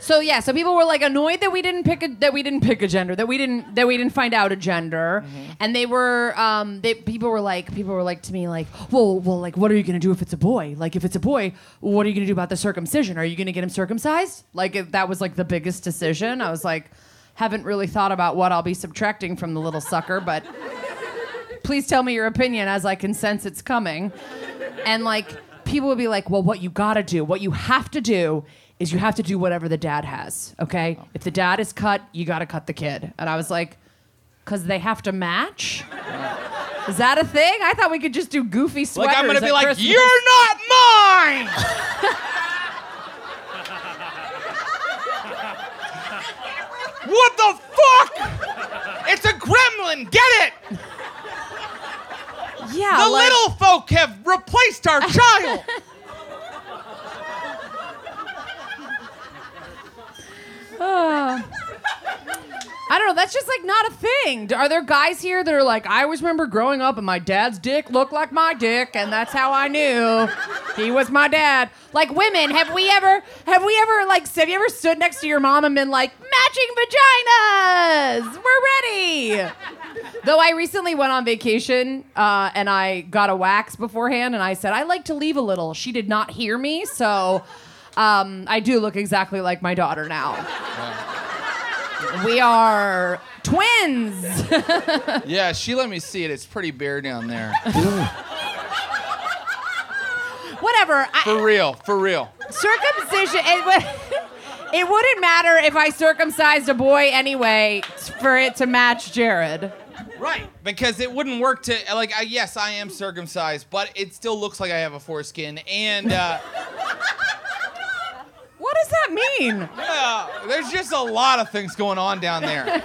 Speaker 8: So yeah, so people were like annoyed that we didn't pick a that we didn't pick a gender, that we didn't that we didn't find out a gender, and they were um they people were like people were like to me like, well well like what are you gonna do if it's a boy? Like if it's a boy, what are you gonna do about the circumcision? Are you gonna get him circumcised? Like if that was like the biggest decision. I was like, haven't really thought about what I'll be subtracting from the little sucker, but please tell me your opinion as I can sense it's coming. And like people would be like, well, what you gotta do, what you have to do is you have to do whatever the dad has, okay? Oh. If the dad is cut, you gotta cut the kid. And I was like, because they have to match? Is that a thing? I thought we could just do goofy sweaters.
Speaker 9: like I'm gonna be like,
Speaker 8: Christmas.
Speaker 9: you're not mine. what the fuck? It's a gremlin. Get it?
Speaker 8: yeah,
Speaker 9: The
Speaker 8: like-
Speaker 9: little folk have replaced our child.
Speaker 8: Uh, I don't know. That's just like not a thing. Are there guys here that are like, I always remember growing up and my dad's dick looked like my dick, and that's how I knew he was my dad. Like women, have we ever, have we ever like, have you ever stood next to your mom and been like, matching vaginas? We're ready. Though I recently went on vacation uh, and I got a wax beforehand, and I said I like to leave a little. She did not hear me, so um, I do look exactly like my daughter now. We are twins.
Speaker 9: yeah, she let me see it. It's pretty bare down there.
Speaker 8: Whatever. I,
Speaker 9: For real, for real.
Speaker 8: circumcision. It, would, it wouldn't matter if I circumcised a boy anyway for it to match Jared.
Speaker 9: Right, because it wouldn't work to like. I, yes, I am circumcised, but it still looks like I have a foreskin, and uh,
Speaker 8: What does that mean?
Speaker 9: yeah, there's just a lot of things going on down there.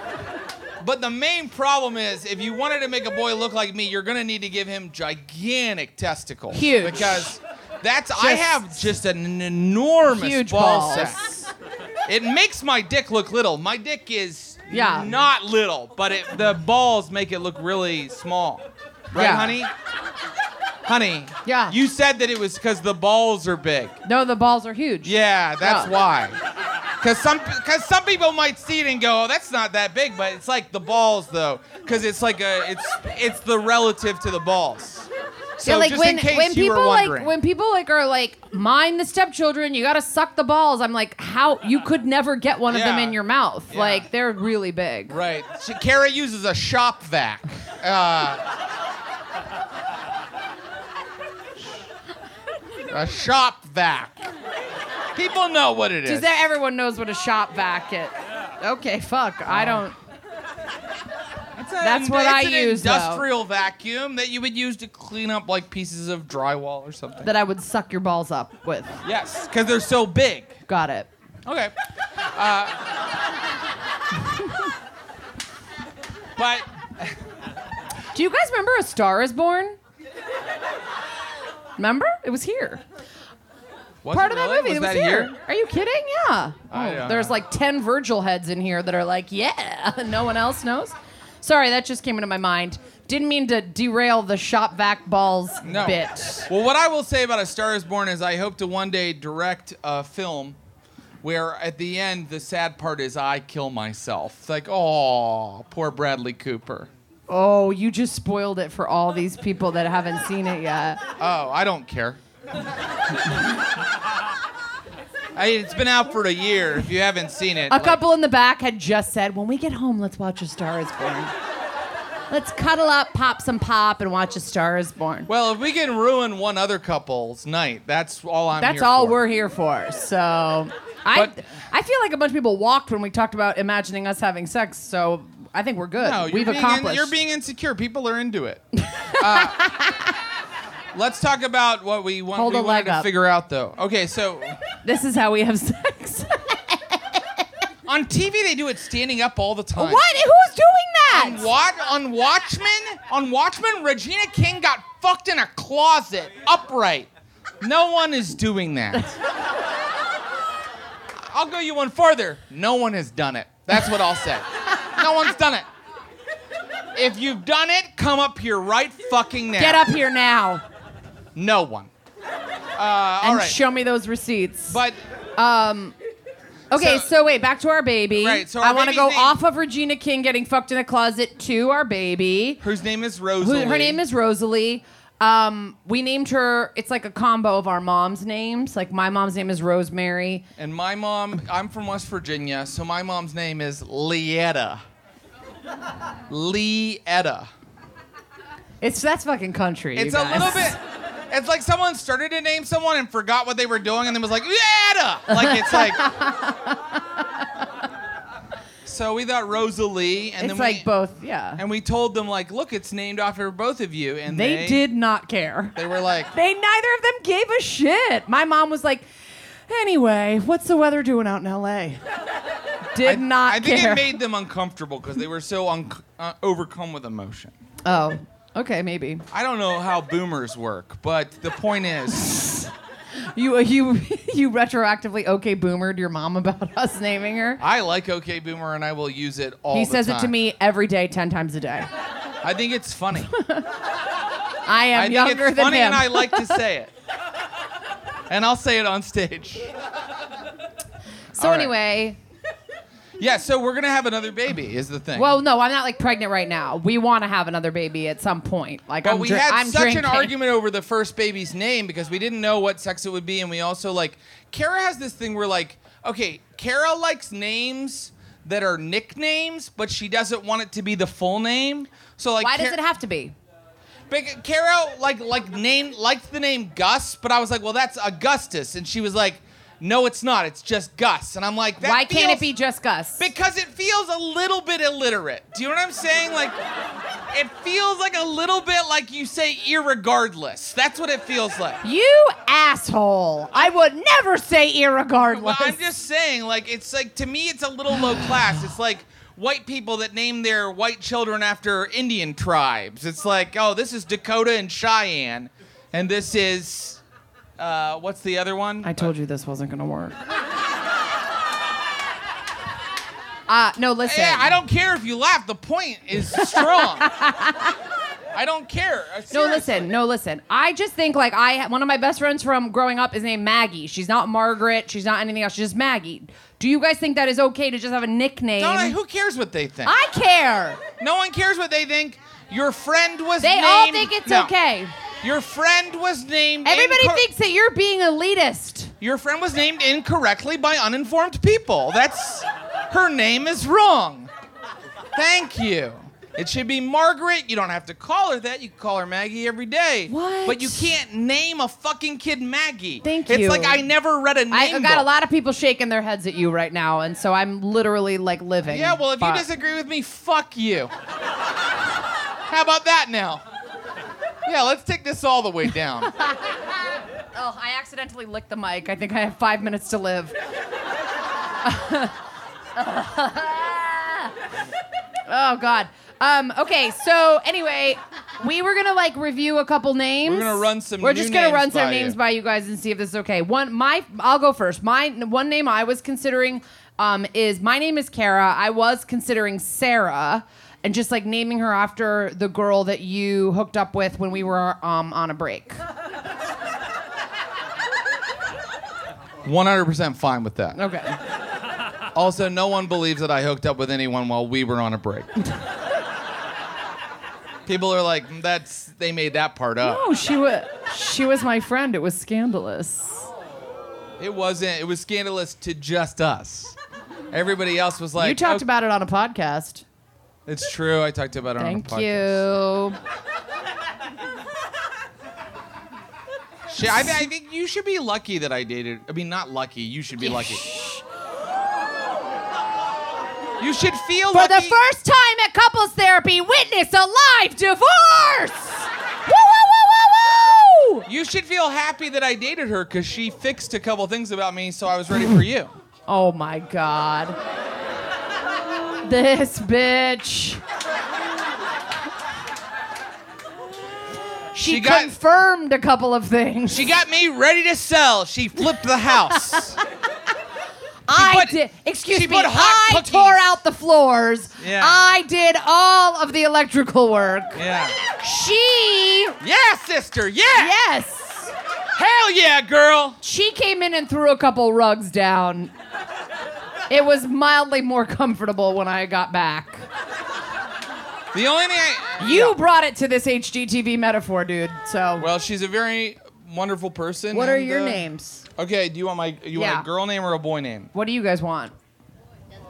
Speaker 9: But the main problem is, if you wanted to make a boy look like me, you're gonna need to give him gigantic testicles.
Speaker 8: Huge.
Speaker 9: Because that's I have just an enormous
Speaker 8: Huge
Speaker 9: ball
Speaker 8: balls.
Speaker 9: It makes my dick look little. My dick is
Speaker 8: Yeah.
Speaker 9: not little, but it, the balls make it look really small. Right,
Speaker 8: Yeah.
Speaker 9: honey? Honey.
Speaker 8: Yeah.
Speaker 9: You said that it was because the balls are big.
Speaker 8: No, the balls are huge.
Speaker 9: Yeah, that's
Speaker 8: Yeah.
Speaker 9: why. Because some, cause some people might see it and go, "Oh, that's not that big," but it's like the balls, though, because it's like a, it's, it's the relative to the balls. So
Speaker 8: yeah, like when
Speaker 9: in case
Speaker 8: when people like when people like are like mind the stepchildren, you gotta suck the balls. I'm like, how you could never get one of them in your mouth.
Speaker 9: Yeah.
Speaker 8: Like they're really big.
Speaker 9: Right. She, Kara uses a shop vac. Uh, a shop vac. People know what it is.
Speaker 8: Does that everyone knows what a shop vac is? Okay, fuck. I don't.
Speaker 9: A-
Speaker 8: that's what I
Speaker 9: an
Speaker 8: use, though.
Speaker 9: Industrial vacuum that you would use to clean up like pieces of drywall or something.
Speaker 8: That I would suck your balls up with.
Speaker 9: yes, because they're so big.
Speaker 8: Got it.
Speaker 9: Okay. Uh, but
Speaker 8: Do you guys remember A Star Is Born? Remember? It was here.
Speaker 9: was
Speaker 8: Part of that
Speaker 9: really?
Speaker 8: movie.
Speaker 9: was
Speaker 8: it was
Speaker 9: that
Speaker 8: here.
Speaker 9: here?
Speaker 8: Are you kidding? Yeah. Oh,
Speaker 9: don't
Speaker 8: there's
Speaker 9: know.
Speaker 8: like 10 Virgil heads in here that are like, yeah. no one else knows. Sorry, that just came into my mind. Didn't mean to derail the shop vac balls
Speaker 9: No.
Speaker 8: bit.
Speaker 9: Well, what I will say about A Star Is Born is I hope to one day direct a film where at the end the sad part is I kill myself. It's like, oh, poor Bradley Cooper.
Speaker 8: Oh, you just spoiled it for all these people that haven't seen it yet.
Speaker 9: Oh, I don't care. I, it's been out for a year. If you haven't seen it,
Speaker 8: A
Speaker 9: like-
Speaker 8: couple in the back had just said, "When we get home, let's watch A Star Is Born. let's cuddle up, pop some pop, and watch A Star Is Born."
Speaker 9: Well, if we can ruin one other couple's night, that's all I'm.
Speaker 8: That's all
Speaker 9: for.
Speaker 8: we're here for. So, I I feel like a bunch of people walked when we talked about imagining us having sex. So I think we're good.
Speaker 9: No, you're
Speaker 8: We've
Speaker 9: being in-
Speaker 8: accomplished.
Speaker 9: you're being insecure. People are into it. Uh, let's talk about what we want.
Speaker 8: Hold
Speaker 9: we
Speaker 8: a leg
Speaker 9: to
Speaker 8: up.
Speaker 9: figure out, though. Okay, so
Speaker 8: this is how we have sex.
Speaker 9: on TV they do it standing up all the time.
Speaker 8: what? Who's doing that?
Speaker 9: On, what, on Watchmen, on Watchmen, Regina King got fucked in a closet, upright. No one is doing that. I'll go you one further. No one has done it. That's what I'll say. No one's done it. If you've done it, come up here right fucking now.
Speaker 8: Get up here now
Speaker 9: No one. Uh, all
Speaker 8: and
Speaker 9: right.
Speaker 8: show me those receipts.
Speaker 9: but
Speaker 8: Um. Okay,
Speaker 9: So-
Speaker 8: so, wait, back to our baby.
Speaker 9: Right, so our
Speaker 8: I want to go
Speaker 9: name-
Speaker 8: off of Regina King getting fucked in a closet to our baby.
Speaker 9: whose name is
Speaker 8: Who,
Speaker 9: Rosalie.
Speaker 8: her name is Rosalie. Um, we named her. It's like a combo of our moms' names. Like my mom's name is Rosemary.
Speaker 9: And my mom, I'm from West Virginia, so my mom's name is Lietta. Lietta.
Speaker 8: It's that's fucking country.
Speaker 9: It's a little bit. It's like someone started to name someone and forgot what they were doing, and then was like Lietta. Like it's like. So we thought Rosalie, and
Speaker 8: It's
Speaker 9: then
Speaker 8: like
Speaker 9: we,
Speaker 8: both. Yeah.
Speaker 9: and we told them like, look, it's named after both of you, and
Speaker 8: they,
Speaker 9: they,
Speaker 8: did not care.
Speaker 9: They were like,
Speaker 8: They neither of them gave a shit. My mom was like, "Anyway, what's the weather doing out in L.A.?" Did
Speaker 9: I,
Speaker 8: not
Speaker 9: I think
Speaker 8: care.
Speaker 9: it made them uncomfortable because they were so un- uh, overcome with emotion.
Speaker 8: oh, okay, maybe.
Speaker 9: I don't know how boomers work, but the point is,
Speaker 8: You uh, you you retroactively okay boomered your mom about us naming her.
Speaker 9: I like OK Boomer and I will use it all
Speaker 8: he says it to me every day, ten times a day.
Speaker 9: I think it's funny.
Speaker 8: I am
Speaker 9: I think
Speaker 8: younger
Speaker 9: it's
Speaker 8: than
Speaker 9: funny
Speaker 8: him.
Speaker 9: and I like to say it. And I'll say it on stage.
Speaker 8: so
Speaker 9: right.
Speaker 8: anyway,
Speaker 9: Yeah, so we're going to have another baby is the thing.
Speaker 8: well, no, I'm not like pregnant right now. We want to have another baby at some point. Like
Speaker 9: but
Speaker 8: I'm,
Speaker 9: we
Speaker 8: dri-
Speaker 9: had
Speaker 8: I'm
Speaker 9: such
Speaker 8: drinking.
Speaker 9: an argument over the first baby's name because we didn't know what sex it would be and we also like Kara has this thing where like okay, Kara likes names that are nicknames, but she doesn't want it to be the full name. So like
Speaker 8: Why does it have to be?
Speaker 9: Big Caro like like name liked the name Gus, but I was like, well, that's Augustus, and she was like, no, it's not. It's just Gus, and I'm like, that
Speaker 8: Why can't it be just Gus?
Speaker 9: Because it feels a little bit illiterate. Do you know what I'm saying? Like, it feels like a little bit like you say irregardless. That's what it feels like.
Speaker 8: you asshole! I would never say irregardless.
Speaker 9: Well, I'm just saying, like, it's like to me, it's a little low class. It's like white people that name their white children after Indian tribes. It's like, oh, this is Dakota and Cheyenne, and this is, uh, what's the other one?
Speaker 8: I told you this wasn't gonna work. Uh, no, listen.
Speaker 9: Yeah, I don't care if you laugh. The point is strong. I don't care. Uh,
Speaker 8: No, listen, no, listen. I just think like I one of my best friends from growing up is named Maggie. She's not Margaret. She's not anything else. She's just Maggie. Do you guys think that is okay to just have a nickname?
Speaker 9: Donna, who cares what they think?
Speaker 8: I care.
Speaker 9: no one cares what they think. Your friend was
Speaker 8: They
Speaker 9: named.
Speaker 8: all think it's
Speaker 9: No.
Speaker 8: okay.
Speaker 9: Your friend was named.
Speaker 8: Everybody
Speaker 9: incor-
Speaker 8: thinks that you're being elitist.
Speaker 9: Your friend was named incorrectly by uninformed people. That's her name is wrong. Thank you. It should be Margaret. You don't have to call her that. You can call her Maggie every day.
Speaker 8: What?
Speaker 9: But you can't name a fucking kid Maggie.
Speaker 8: Thank you.
Speaker 9: it's like I never read a name.
Speaker 8: I got a lot of people shaking their heads at you right now, and so I'm literally like living.
Speaker 9: Yeah, well, if you disagree with me, fuck you. How about that now? Yeah, let's take this all the way down.
Speaker 8: Oh, I accidentally licked the mic. I think I have five minutes to live. oh God. Um, okay, so anyway, we were gonna like review a couple names.
Speaker 9: We're gonna run some
Speaker 8: We're just gonna run some
Speaker 9: by
Speaker 8: names
Speaker 9: you.
Speaker 8: by you guys and see if this is okay. One, my, I'll go first. My one name I was considering um, is my name is Kara. I was considering Sarah. And just like naming her after the girl that you hooked up with when we were um, on a break.
Speaker 9: 100% fine with that.
Speaker 8: Okay.
Speaker 9: Also, no one believes that I hooked up with anyone while we were on a break. People are like, "That's they made that part up."
Speaker 8: Oh, she was she was my friend. It was scandalous.
Speaker 9: It wasn't. It was scandalous to just us. Everybody else was like,
Speaker 8: you talked
Speaker 9: "Oh,
Speaker 8: about it on a podcast.
Speaker 9: It's true. I talked about it
Speaker 8: Thank
Speaker 9: on a podcast.
Speaker 8: Thank
Speaker 9: you. I, I think you should be lucky that I dated. I mean, not lucky. You should be lucky. You should feel
Speaker 8: For
Speaker 9: lucky.
Speaker 8: the first time at couples therapy, witness a live divorce. woo woo woo woo woo!
Speaker 9: You should feel happy that I dated her because she fixed a couple things about me, so I was ready for you.
Speaker 8: Oh my god. This bitch. She,
Speaker 9: She got-
Speaker 8: confirmed a couple of things.
Speaker 9: She got me ready to sell. She flipped the house.
Speaker 8: I
Speaker 9: put-
Speaker 8: did. Excuse
Speaker 9: she
Speaker 8: me. I
Speaker 9: cookies.
Speaker 8: tore out the floors.
Speaker 9: Yeah.
Speaker 8: I did all of the electrical work.
Speaker 9: yeah.
Speaker 8: She.
Speaker 9: Yeah, sister. Yeah.
Speaker 8: Yes.
Speaker 9: Hell yeah, girl.
Speaker 8: She came in and threw a couple rugs down. It was mildly more comfortable when I got back.
Speaker 9: The only thing I.
Speaker 8: You
Speaker 9: Yeah.
Speaker 8: brought it to this HGTV metaphor, dude. So,
Speaker 9: Well, she's a very wonderful person.
Speaker 8: what are
Speaker 9: and,
Speaker 8: your
Speaker 9: uh,
Speaker 8: names?
Speaker 9: Okay, do you want my you
Speaker 8: Yeah.
Speaker 9: want a girl name or a boy name?
Speaker 8: What do you guys want?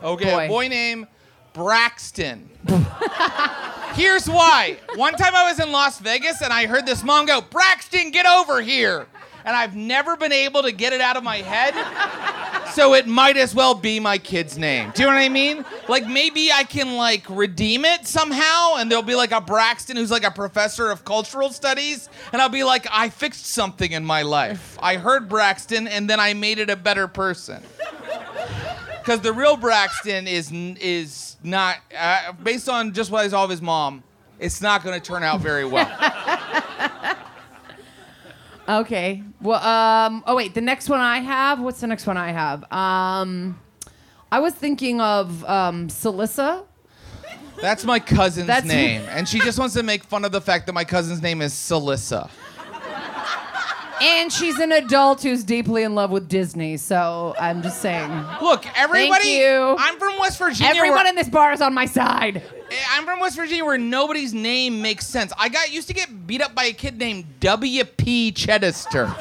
Speaker 9: Okay,
Speaker 8: Boy.
Speaker 9: a boy name Braxton. Here's why. One time I was in Las Vegas and I heard this mom go, Braxton, get over here. And I've never been able to get it out of my head. So it might as well be my kid's name. Do you know what I mean? Like maybe I can like redeem it somehow and there'll be like a Braxton who's like a professor of cultural studies and I'll be like I fixed something in my life. I heard Braxton and then I made it a better person. Because the real Braxton is is not uh, based on just what I saw of his mom. It's not going to turn out very well.
Speaker 8: Okay. Well, um, oh wait, the next one I have. What's the next one I have? Um, I was thinking of um, Celissa.
Speaker 9: That's my cousin's
Speaker 8: That's-
Speaker 9: name, and she just wants to make fun of the fact that my cousin's name is Celissa.
Speaker 8: And she's an adult who's deeply in love with Disney. So I'm just saying.
Speaker 9: Look, everybody.
Speaker 8: Thank you.
Speaker 9: I'm from West Virginia.
Speaker 8: Everyone
Speaker 9: where,
Speaker 8: in this bar is on my side.
Speaker 9: Eh, I'm from West Virginia, where nobody's name makes sense. I got used to get beat up by a kid named W.P. Chedester.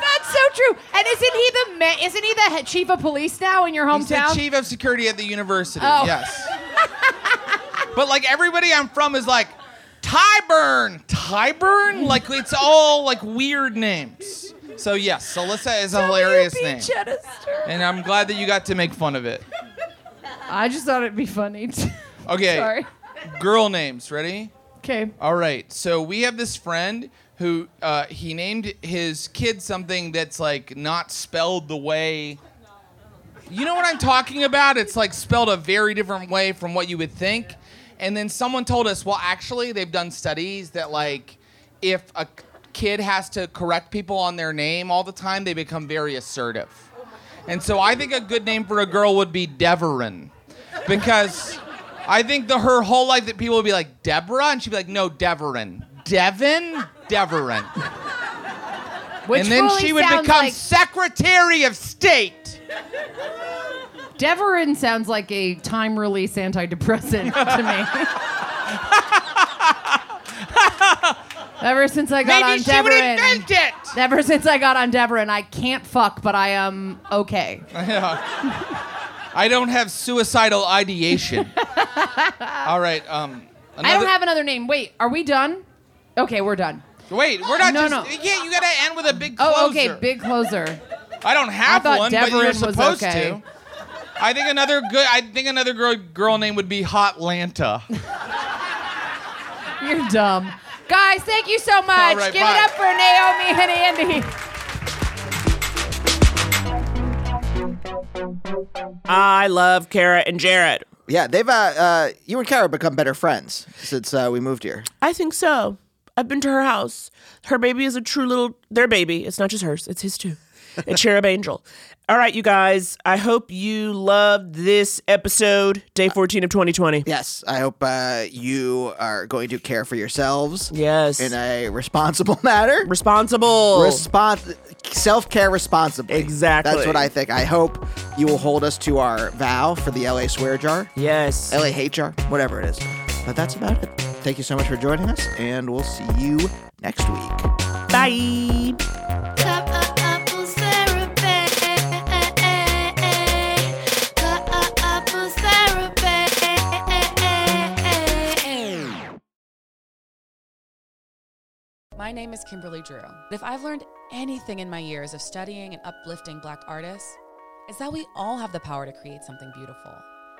Speaker 8: That's so true. And isn't he the ma- isn't he the he- chief of police now in your hometown?
Speaker 9: He's the chief of security at the university.
Speaker 8: Oh.
Speaker 9: Yes. but like everybody I'm from is like Tyburn. Tyburn? Like it's all like weird names. So yes, Alyssa is a hilarious name.
Speaker 8: Chedester.
Speaker 9: And I'm glad that you got to make fun of it.
Speaker 8: I just thought it'd be funny. too.
Speaker 9: Okay.
Speaker 8: Sorry.
Speaker 9: Girl names, ready?
Speaker 8: Okay.
Speaker 9: All right. So we have this friend who uh, he named his kid something that's like not spelled the way. You know what I'm talking about? It's like spelled a very different way from what you would think. And then someone told us, well, actually, they've done studies that like if a kid has to correct people on their name all the time, they become very assertive. And so I think a good name for a girl would be Deverin. Because I think the her whole life that people would be like, Deborah? And she'd be like, no, Deverin. Devin? Deverin.
Speaker 8: Which
Speaker 9: and then she would become
Speaker 8: like
Speaker 9: Secretary of State.
Speaker 8: Deverin sounds like a time release antidepressant to me. Ever since I got
Speaker 9: Maybe
Speaker 8: on
Speaker 9: she would
Speaker 8: Deverin, ever since I got on Deverin, I can't fuck, but I am okay.
Speaker 9: I don't have suicidal ideation. All right. Um,
Speaker 8: I don't have another name. Wait, are we done? Okay, we're done.
Speaker 9: Wait, we're not
Speaker 8: No,
Speaker 9: just.
Speaker 8: no.
Speaker 9: Yeah, you gotta end with a big closer.
Speaker 8: Oh, okay, big closer.
Speaker 9: I don't have
Speaker 8: thought
Speaker 9: one, but you're
Speaker 8: Deverin was okay.
Speaker 9: to. I think another good. I think another girl girl name would be Hot Lanta.
Speaker 8: You're dumb. Guys, thank you so much.
Speaker 9: All right,
Speaker 8: Give
Speaker 9: bye.
Speaker 8: it up for Naomi and Andy.
Speaker 4: I love Kara and Jared.
Speaker 2: Yeah, they've uh, uh you and Kara become better friends since uh, we moved here.
Speaker 4: I think so. I've been to her house. Her baby is a true little their baby. It's not just hers, it's his too. A cherub angel. All right, you guys. I hope you loved this episode, day 14 of 2020.
Speaker 2: Yes, I hope uh, you are going to care for yourselves
Speaker 4: Yes.
Speaker 2: in a responsible manner.
Speaker 4: Responsible.
Speaker 2: Respons- self care responsibly.
Speaker 4: Exactly.
Speaker 2: That's what I think. I hope you will hold us to our vow for the LA swear jar,
Speaker 4: Yes.
Speaker 2: LA hate jar, whatever it is. But that's about it. Thank you so much for joining us, and we'll see you next week.
Speaker 4: Bye.
Speaker 10: My name is Kimberly Drew. If I've learned anything in my years of studying and uplifting black artists, is that we all have the power to create something beautiful.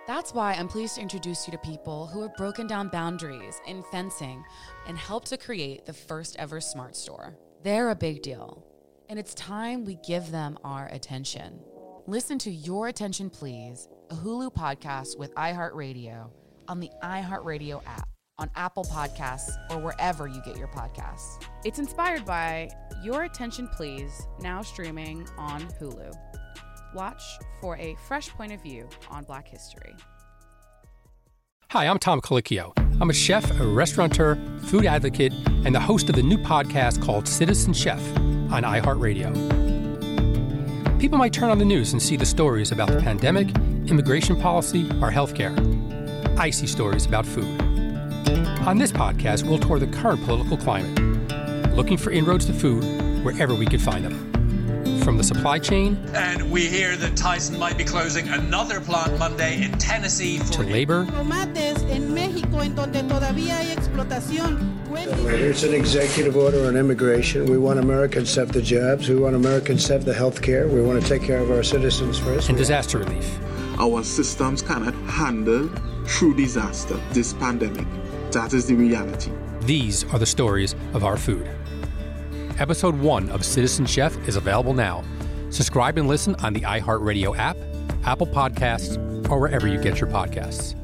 Speaker 10: That's why I'm pleased to introduce you to people who have broken down boundaries in fencing and helped to create the first ever smart store. They're a big deal, and it's time we give them our attention. Listen to Your Attention Please, a Hulu podcast with iHeartRadio on the iHeartRadio app, on Apple Podcasts, or wherever you get your podcasts. It's inspired by Your Attention Please, now streaming on Hulu. Watch for a fresh point of view on Black history.
Speaker 11: Hi, I'm Tom Colicchio. I'm a chef, a restaurateur, food advocate, and the host of the new podcast called Citizen Chef on iHeartRadio. People might turn on the news and see the stories about the pandemic, immigration policy, or healthcare. I see stories about food. On this podcast, we'll tour the current political climate, looking for inroads to food wherever we could find them. From the supply chain
Speaker 12: And we hear that Tyson might be closing another plant Monday in Tennessee
Speaker 11: to labor
Speaker 13: tomates en México, en donde todavía hay explotación.
Speaker 14: Here's an executive order on immigration. We want Americans to have the jobs. We want Americans to have the health care. We want to take care of our citizens first.
Speaker 11: and disaster relief.
Speaker 15: Our systems cannot handle true disaster, this pandemic. That is the reality.
Speaker 11: These are the stories of our food. Episode 1 of Citizen Chef is available now. Subscribe and listen on the iHeartRadio app, Apple Podcasts, or wherever you get your podcasts.